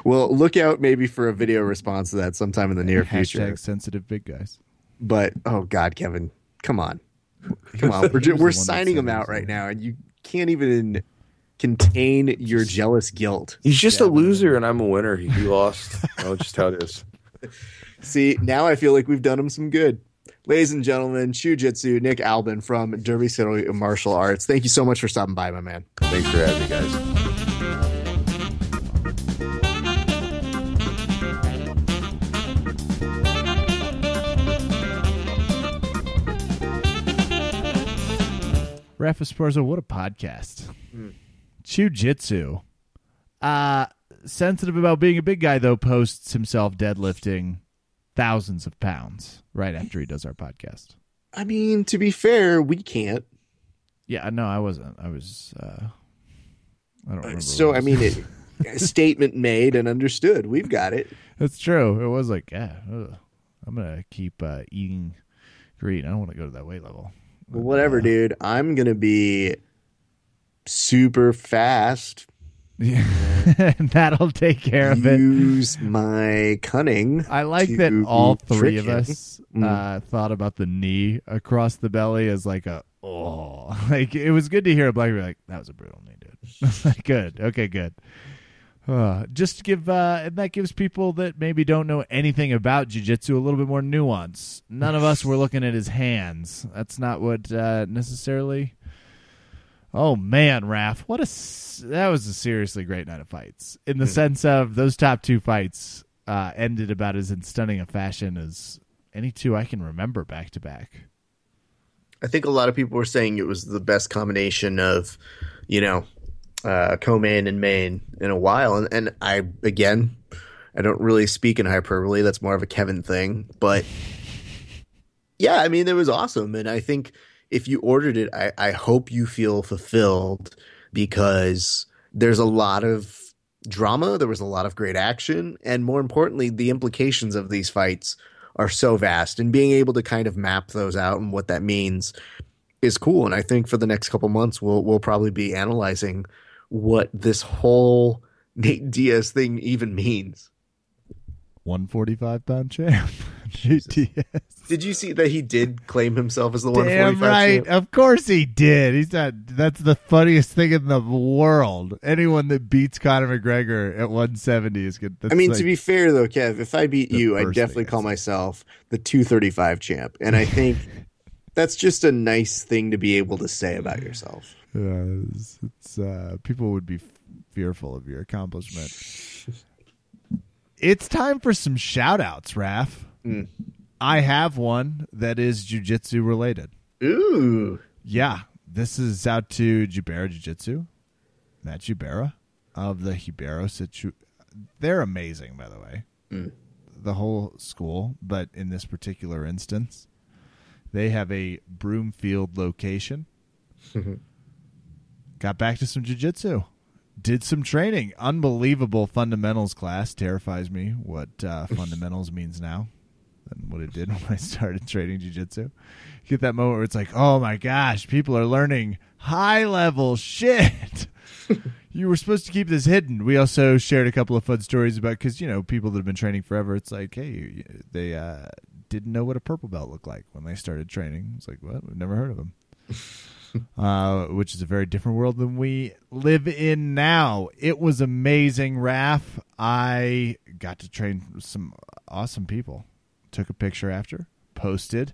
Well, look out maybe for a video response to that sometime in the near future. Hashtag sensitive big guys. But oh god, Kevin, come on, come on. *laughs* We're ju- we're the signing said him out right now, and you can't even contain your jealous guilt. He's just a loser, and I'm a winner. He, he lost. oh, just how it is. See, now I feel like we've done him some good. Ladies and gentlemen, Jitsu Nick Albin from Derby City Martial Arts. Thank you so much for stopping by, my man. Thanks for having me, guys. Rafa Sparza, what a podcast. Hmm. Jiu-jitsu. Uh, sensitive about being a big guy, though, posts himself deadlifting thousands of pounds right after he does our podcast. I mean, to be fair, we can't. Yeah, no, I wasn't. I was, uh, I don't remember. So, I mean, it, *laughs* statement made and understood. We've got it. That's true. It was like, yeah, ugh, I'm gonna keep uh, eating green. I don't want to go to that weight level. Well, whatever, dude. I'm gonna be super fast. Yeah, *laughs* that'll take care of it. Use my cunning. I like that all three of him. us uh, thought about the knee across the belly as like a oh, *laughs* like it was good to hear a black like that was a brutal knee, dude. *laughs* like good, okay, good. Uh, just give uh, and that gives people that maybe don't know anything about jujitsu a little bit more nuance. None of us were looking at his hands. That's not what uh, necessarily. Oh man, Raph, what a that was a seriously great night of fights. In the sense of those top two fights uh, ended about as in stunning a fashion as any two I can remember back to back. I think a lot of people were saying it was the best combination of, you know, uh, co-main and main in a while. And, and I, again, I don't really speak in hyperbole. That's more of a Kevin thing. But *laughs* yeah, I mean, it was awesome. And I think if you ordered it, I, I hope you feel fulfilled because there's a lot of drama. There was a lot of great action. And more importantly, the implications of these fights are so vast and being able to kind of map those out and what that means is cool. And I think for the next couple months, we'll, we'll probably be analyzing what this whole Nate Diaz thing even means. 145 pound champ. *laughs* GTS. Did you see that he did claim himself as the Damn 145 right. champ? Of course he did. He's not. That's the funniest thing in the world. Anyone that beats Conor McGregor at 170 is good. That's I mean, like- to be fair though, Kev, if I beat you, I'd definitely call myself the 235 champ. And I think *laughs* that's just a nice thing to be able to say about yourself. Yeah, it's, it's uh, people would be fearful of your accomplishment. *laughs* it's time for some shout outs, Raph. Mm. I have one that is jujitsu related. Ooh. Yeah, this is out to Jubera Jiu Jitsu, Matt Jubera of the Hibero Situ. They're amazing, by the way. The whole school, but in this particular instance, they have a Broomfield location. Got back to some jiu-jitsu. Did some training. Unbelievable fundamentals class. Terrifies me what uh, *laughs* fundamentals means now than what it did *laughs* when I started training jiu-jitsu. You get that moment where it's like, oh my gosh, people are learning high level shit. *laughs* you were supposed to keep this hidden. We also shared a couple of fun stories about because you know people that have been training forever. It's like, hey, they uh, didn't know what a purple belt looked like when they started training. It's like, what? We've never heard of them. *laughs* uh, which is a very different world than we live in now. It was amazing, Raph. I got to train some awesome people. Took a picture after, posted.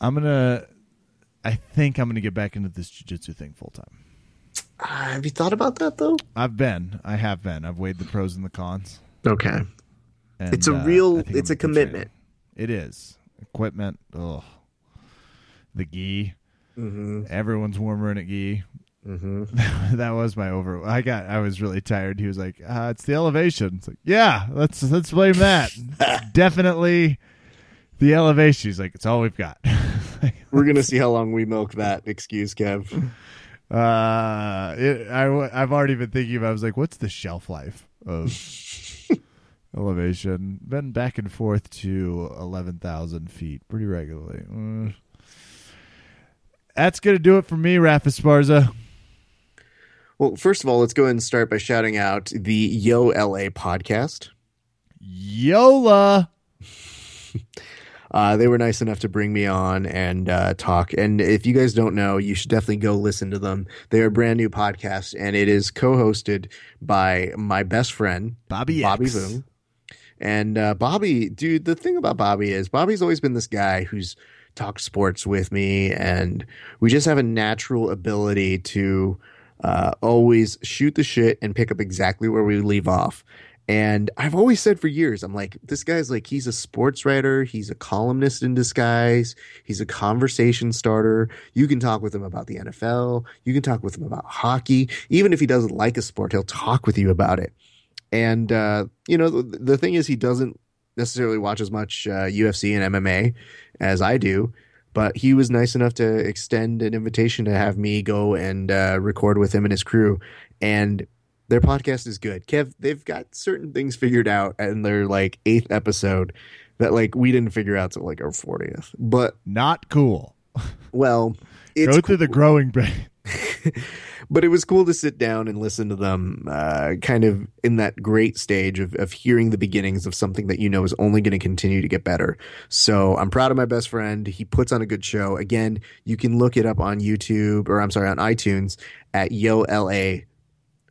I'm gonna. I think I'm gonna get back into this jujitsu thing full time. Uh, have you thought about that though? I've been. I have been. I've weighed the pros and the cons. Okay. And, It's a uh, real- it's I'm a commitment. training. It is equipment. Ugh. The gi. Mm-hmm. Everyone's warmer in a gi. Mm-hmm. *laughs* that was my over. I got. I was really tired. He was like, uh, "It's the elevation." It's like, yeah, let's let's blame that. *laughs* Definitely the elevation. He's like, "It's all we've got." *laughs* We're gonna see how long we milk that excuse, Kev. uh, it, I I've already been thinking about. I was like, "What's the shelf life of elevation?" Been back and forth to eleven thousand feet pretty regularly. Mm. That's gonna do it for me, Rafa Sparza. Well, first of all, let's go ahead and start by shouting out the Yo LA podcast. Yola. *laughs* Uh, they were nice enough to bring me on and uh, talk. And if you guys don't know, you should definitely go listen to them. They're a brand new podcast, and it is co-hosted by my best friend Bobby Bobby X. Voon. And uh, Bobby, dude, the thing about Bobby is Bobby's always been this guy who's talked sports with me, and we just have a natural ability to uh, always shoot the shit and pick up exactly where we leave off. And I've always said for years, I'm like, this guy's like, he's a sports writer, he's a columnist in disguise, he's a conversation starter. You can talk with him about the NFL, you can talk with him about hockey. Even if he doesn't like a sport, he'll talk with you about it. And uh, you know, the, the thing is, he doesn't necessarily watch as much uh, UFC and MMA as I do. But he was nice enough to extend an invitation to have me go and uh, record with him and his crew. And Their podcast is good. Kev, they've got certain things figured out in their like eighth episode that like we didn't figure out till like our fortieth. But Not cool. well, it's Go through the growing brain. *laughs* but it was cool to sit down and listen to them uh, kind of in that great stage of, of hearing the beginnings of something that you know is only going to continue to get better. So i'm proud of my best friend. He puts on a good show. Again you can look it up on youtube or i'm sorry on itunes at yo la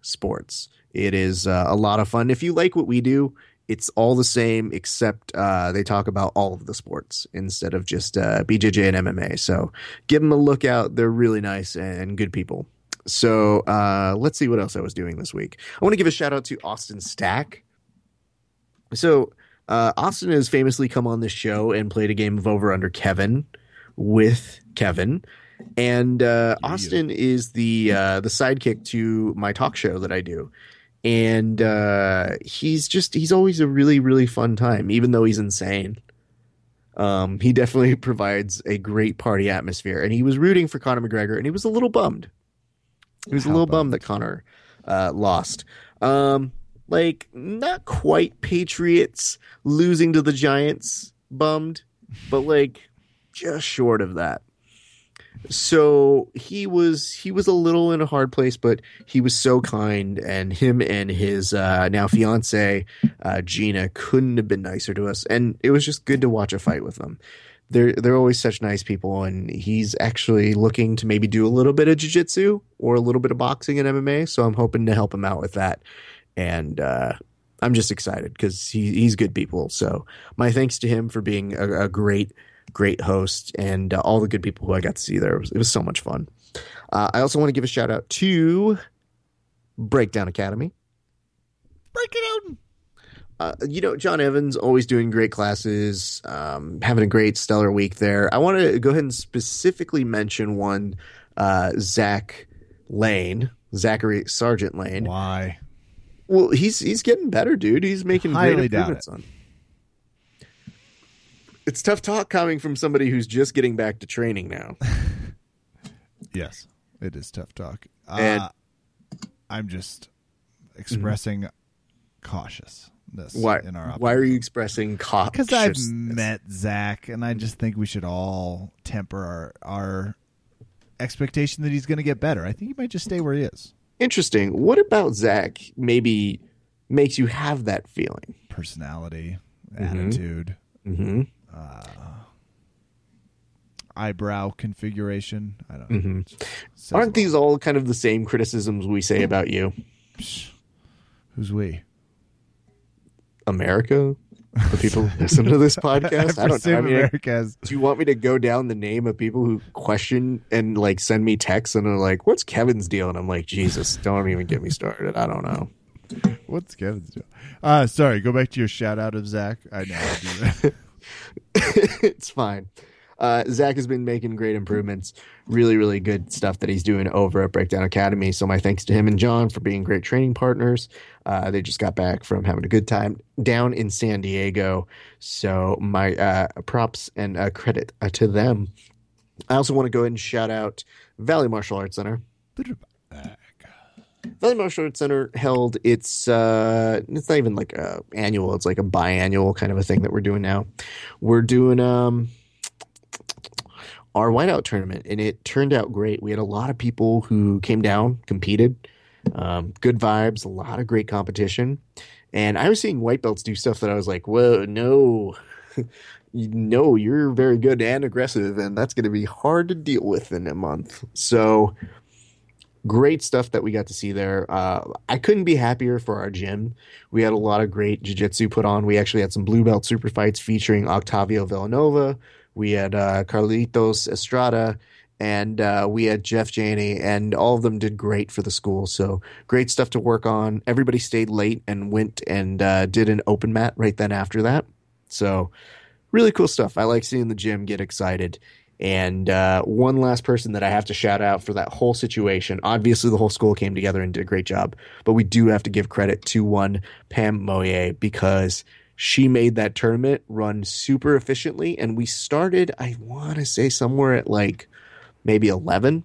sports. It is uh, a lot of fun. If you like what we do it's all the same except uh, they talk about all of the sports instead of just uh, bjj and mma so give them a look out they're really nice and good people so uh, let's see what else I was doing this week. I want to give a shout out to Austin Stack. So uh, Austin has famously come on this show and played a game of Over Under Kevin with Kevin, and uh, Austin is the uh, the sidekick to my talk show that I do. And uh, he's just he's always a really really fun time, even though he's insane. Um, he definitely *laughs* provides a great party atmosphere, and he was rooting for Conor McGregor, and he was a little bummed. He was a little bummed that Conor uh, lost. Um, like not quite Patriots losing to the Giants bummed, but like just short of that. So he was he was a little in a hard place, but he was so kind, and him and his uh, now fiance uh, Gina couldn't have been nicer to us, and it was just good to watch a fight with them. They're they're always such nice people and he's actually looking to maybe do a little bit of jiu-jitsu or a little bit of boxing and MMA so I'm hoping to help him out with that. And uh, I'm just excited because he, he's good people so my thanks to him for being a, a great great host and uh, all the good people who I got to see there it was, it was so much fun uh, I also want to give a shout out to Breakdown Academy Break it out. uh, you know, John Evans always doing great classes, um, having a great stellar week there. I want to go ahead and specifically mention one, uh, Zach Lane, Zachary Sergeant Lane. Why? Well, he's he's getting better, dude. He's making Highly great improvements on. It's tough talk coming from somebody who's just getting back to training now. *laughs* Yes, it is tough talk. And- uh, I'm just expressing cautiousness Why? in our Why are you expressing caution? Because I've met Zach, and I just think we should all temper our our expectation that he's going to get better. I think he might just stay where he is. Interesting. What about Zach? Maybe makes you have that feeling. Personality, Mm-hmm. attitude, hmm eyebrow configuration. I don't. Mhm. know. Aren't these all kind of the same criticisms we say about you? Who's we? America? The people who listen to this *laughs* podcast? I, don't know. I mean, do you want me to go down the name of people who question and like send me texts and are like, "What's Kevin's deal?" And I'm like, "Jesus, don't even get me started. I don't know." What's Kevin's deal? Uh sorry, go back to your shout out of Zach. I know I do that. *laughs* it's fine. Uh, Zach has been making great improvements, really, really good stuff that he's doing over at Breakdown Academy. So my thanks to him and John for being great training partners. Uh, they just got back from having a good time down in San Diego. So my uh, props and uh, credit uh, to them. I also want to go ahead and shout out Valley Martial Arts Center. Valley Martial Arts Center held its uh it's not even like a annual, it's like a biannual kind of a thing that we're doing now. We're doing um our whiteout tournament and it turned out great. We had a lot of people who came down, competed. Um, good vibes, a lot of great competition. And I was seeing white belts do stuff that I was like, whoa, no. *laughs* no, you're very good and aggressive, and that's going to be hard to deal with in a month. So, great stuff that we got to see there. Uh, I couldn't be happier for our gym. We had a lot of great jiu-jitsu put on. We actually had some blue belt super fights featuring Octavio Villanova. We had uh, Carlitos Estrada, and uh, we had Jeff Janey, and all of them did great for the school. So great stuff to work on. Everybody stayed late and went and uh, did an open mat right then after that. So really cool stuff. I like seeing the gym get excited. And uh, one last person that I have to shout out for that whole situation. Obviously, the whole school came together and did a great job, but we do have to give credit to one Pam Moye because she made that tournament run super efficiently. And we started, I want to say, somewhere at like maybe 11.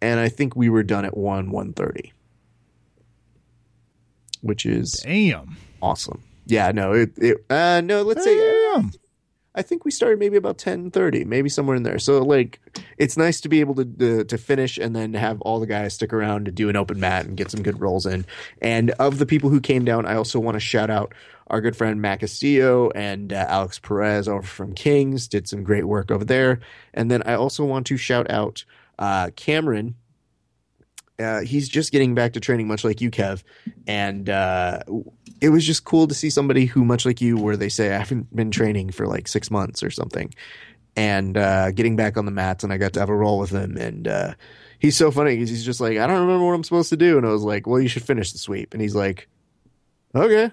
And I think we were done at 1, 1.30. which is Damn. awesome. Yeah, no, it, it uh no, let's say Damn. I think we started maybe about 10:30, maybe somewhere in there. So like it's nice to be able to, to to finish and then have all the guys stick around to do an open mat and get some good rolls in. And of the people who came down, I also want to shout out our good friend Matt Castillo and uh, Alex Perez over from Kings did some great work over there. And then I also want to shout out uh, Cameron uh, he's just getting back to training, much like you, Kev. And uh, it was just cool to see somebody who, much like you, where they say I haven't been training for like six months or something, and uh, getting back on the mats. And I got to have a roll with him, and uh, he's so funny because he's just like, I don't remember what I'm supposed to do, and I was like, Well, you should finish the sweep, and he's like, Okay.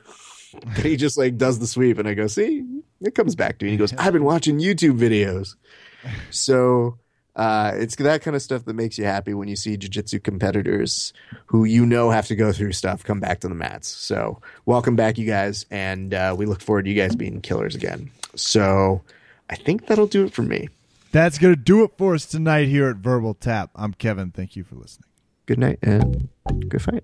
*laughs* he just like does the sweep, and I go, See, it comes back to me. And he goes, I've been watching YouTube videos, *laughs* so. Uh, it's that kind of stuff that makes you happy when you see jiu-jitsu competitors who you know have to go through stuff come back to the mats. So welcome back, you guys, and uh, we look forward to you guys being killers again. So I think that'll do it for me. That's going to do it for us tonight here at Verbal Tap. I'm Kevin. Thank you for listening. Good night and good fight.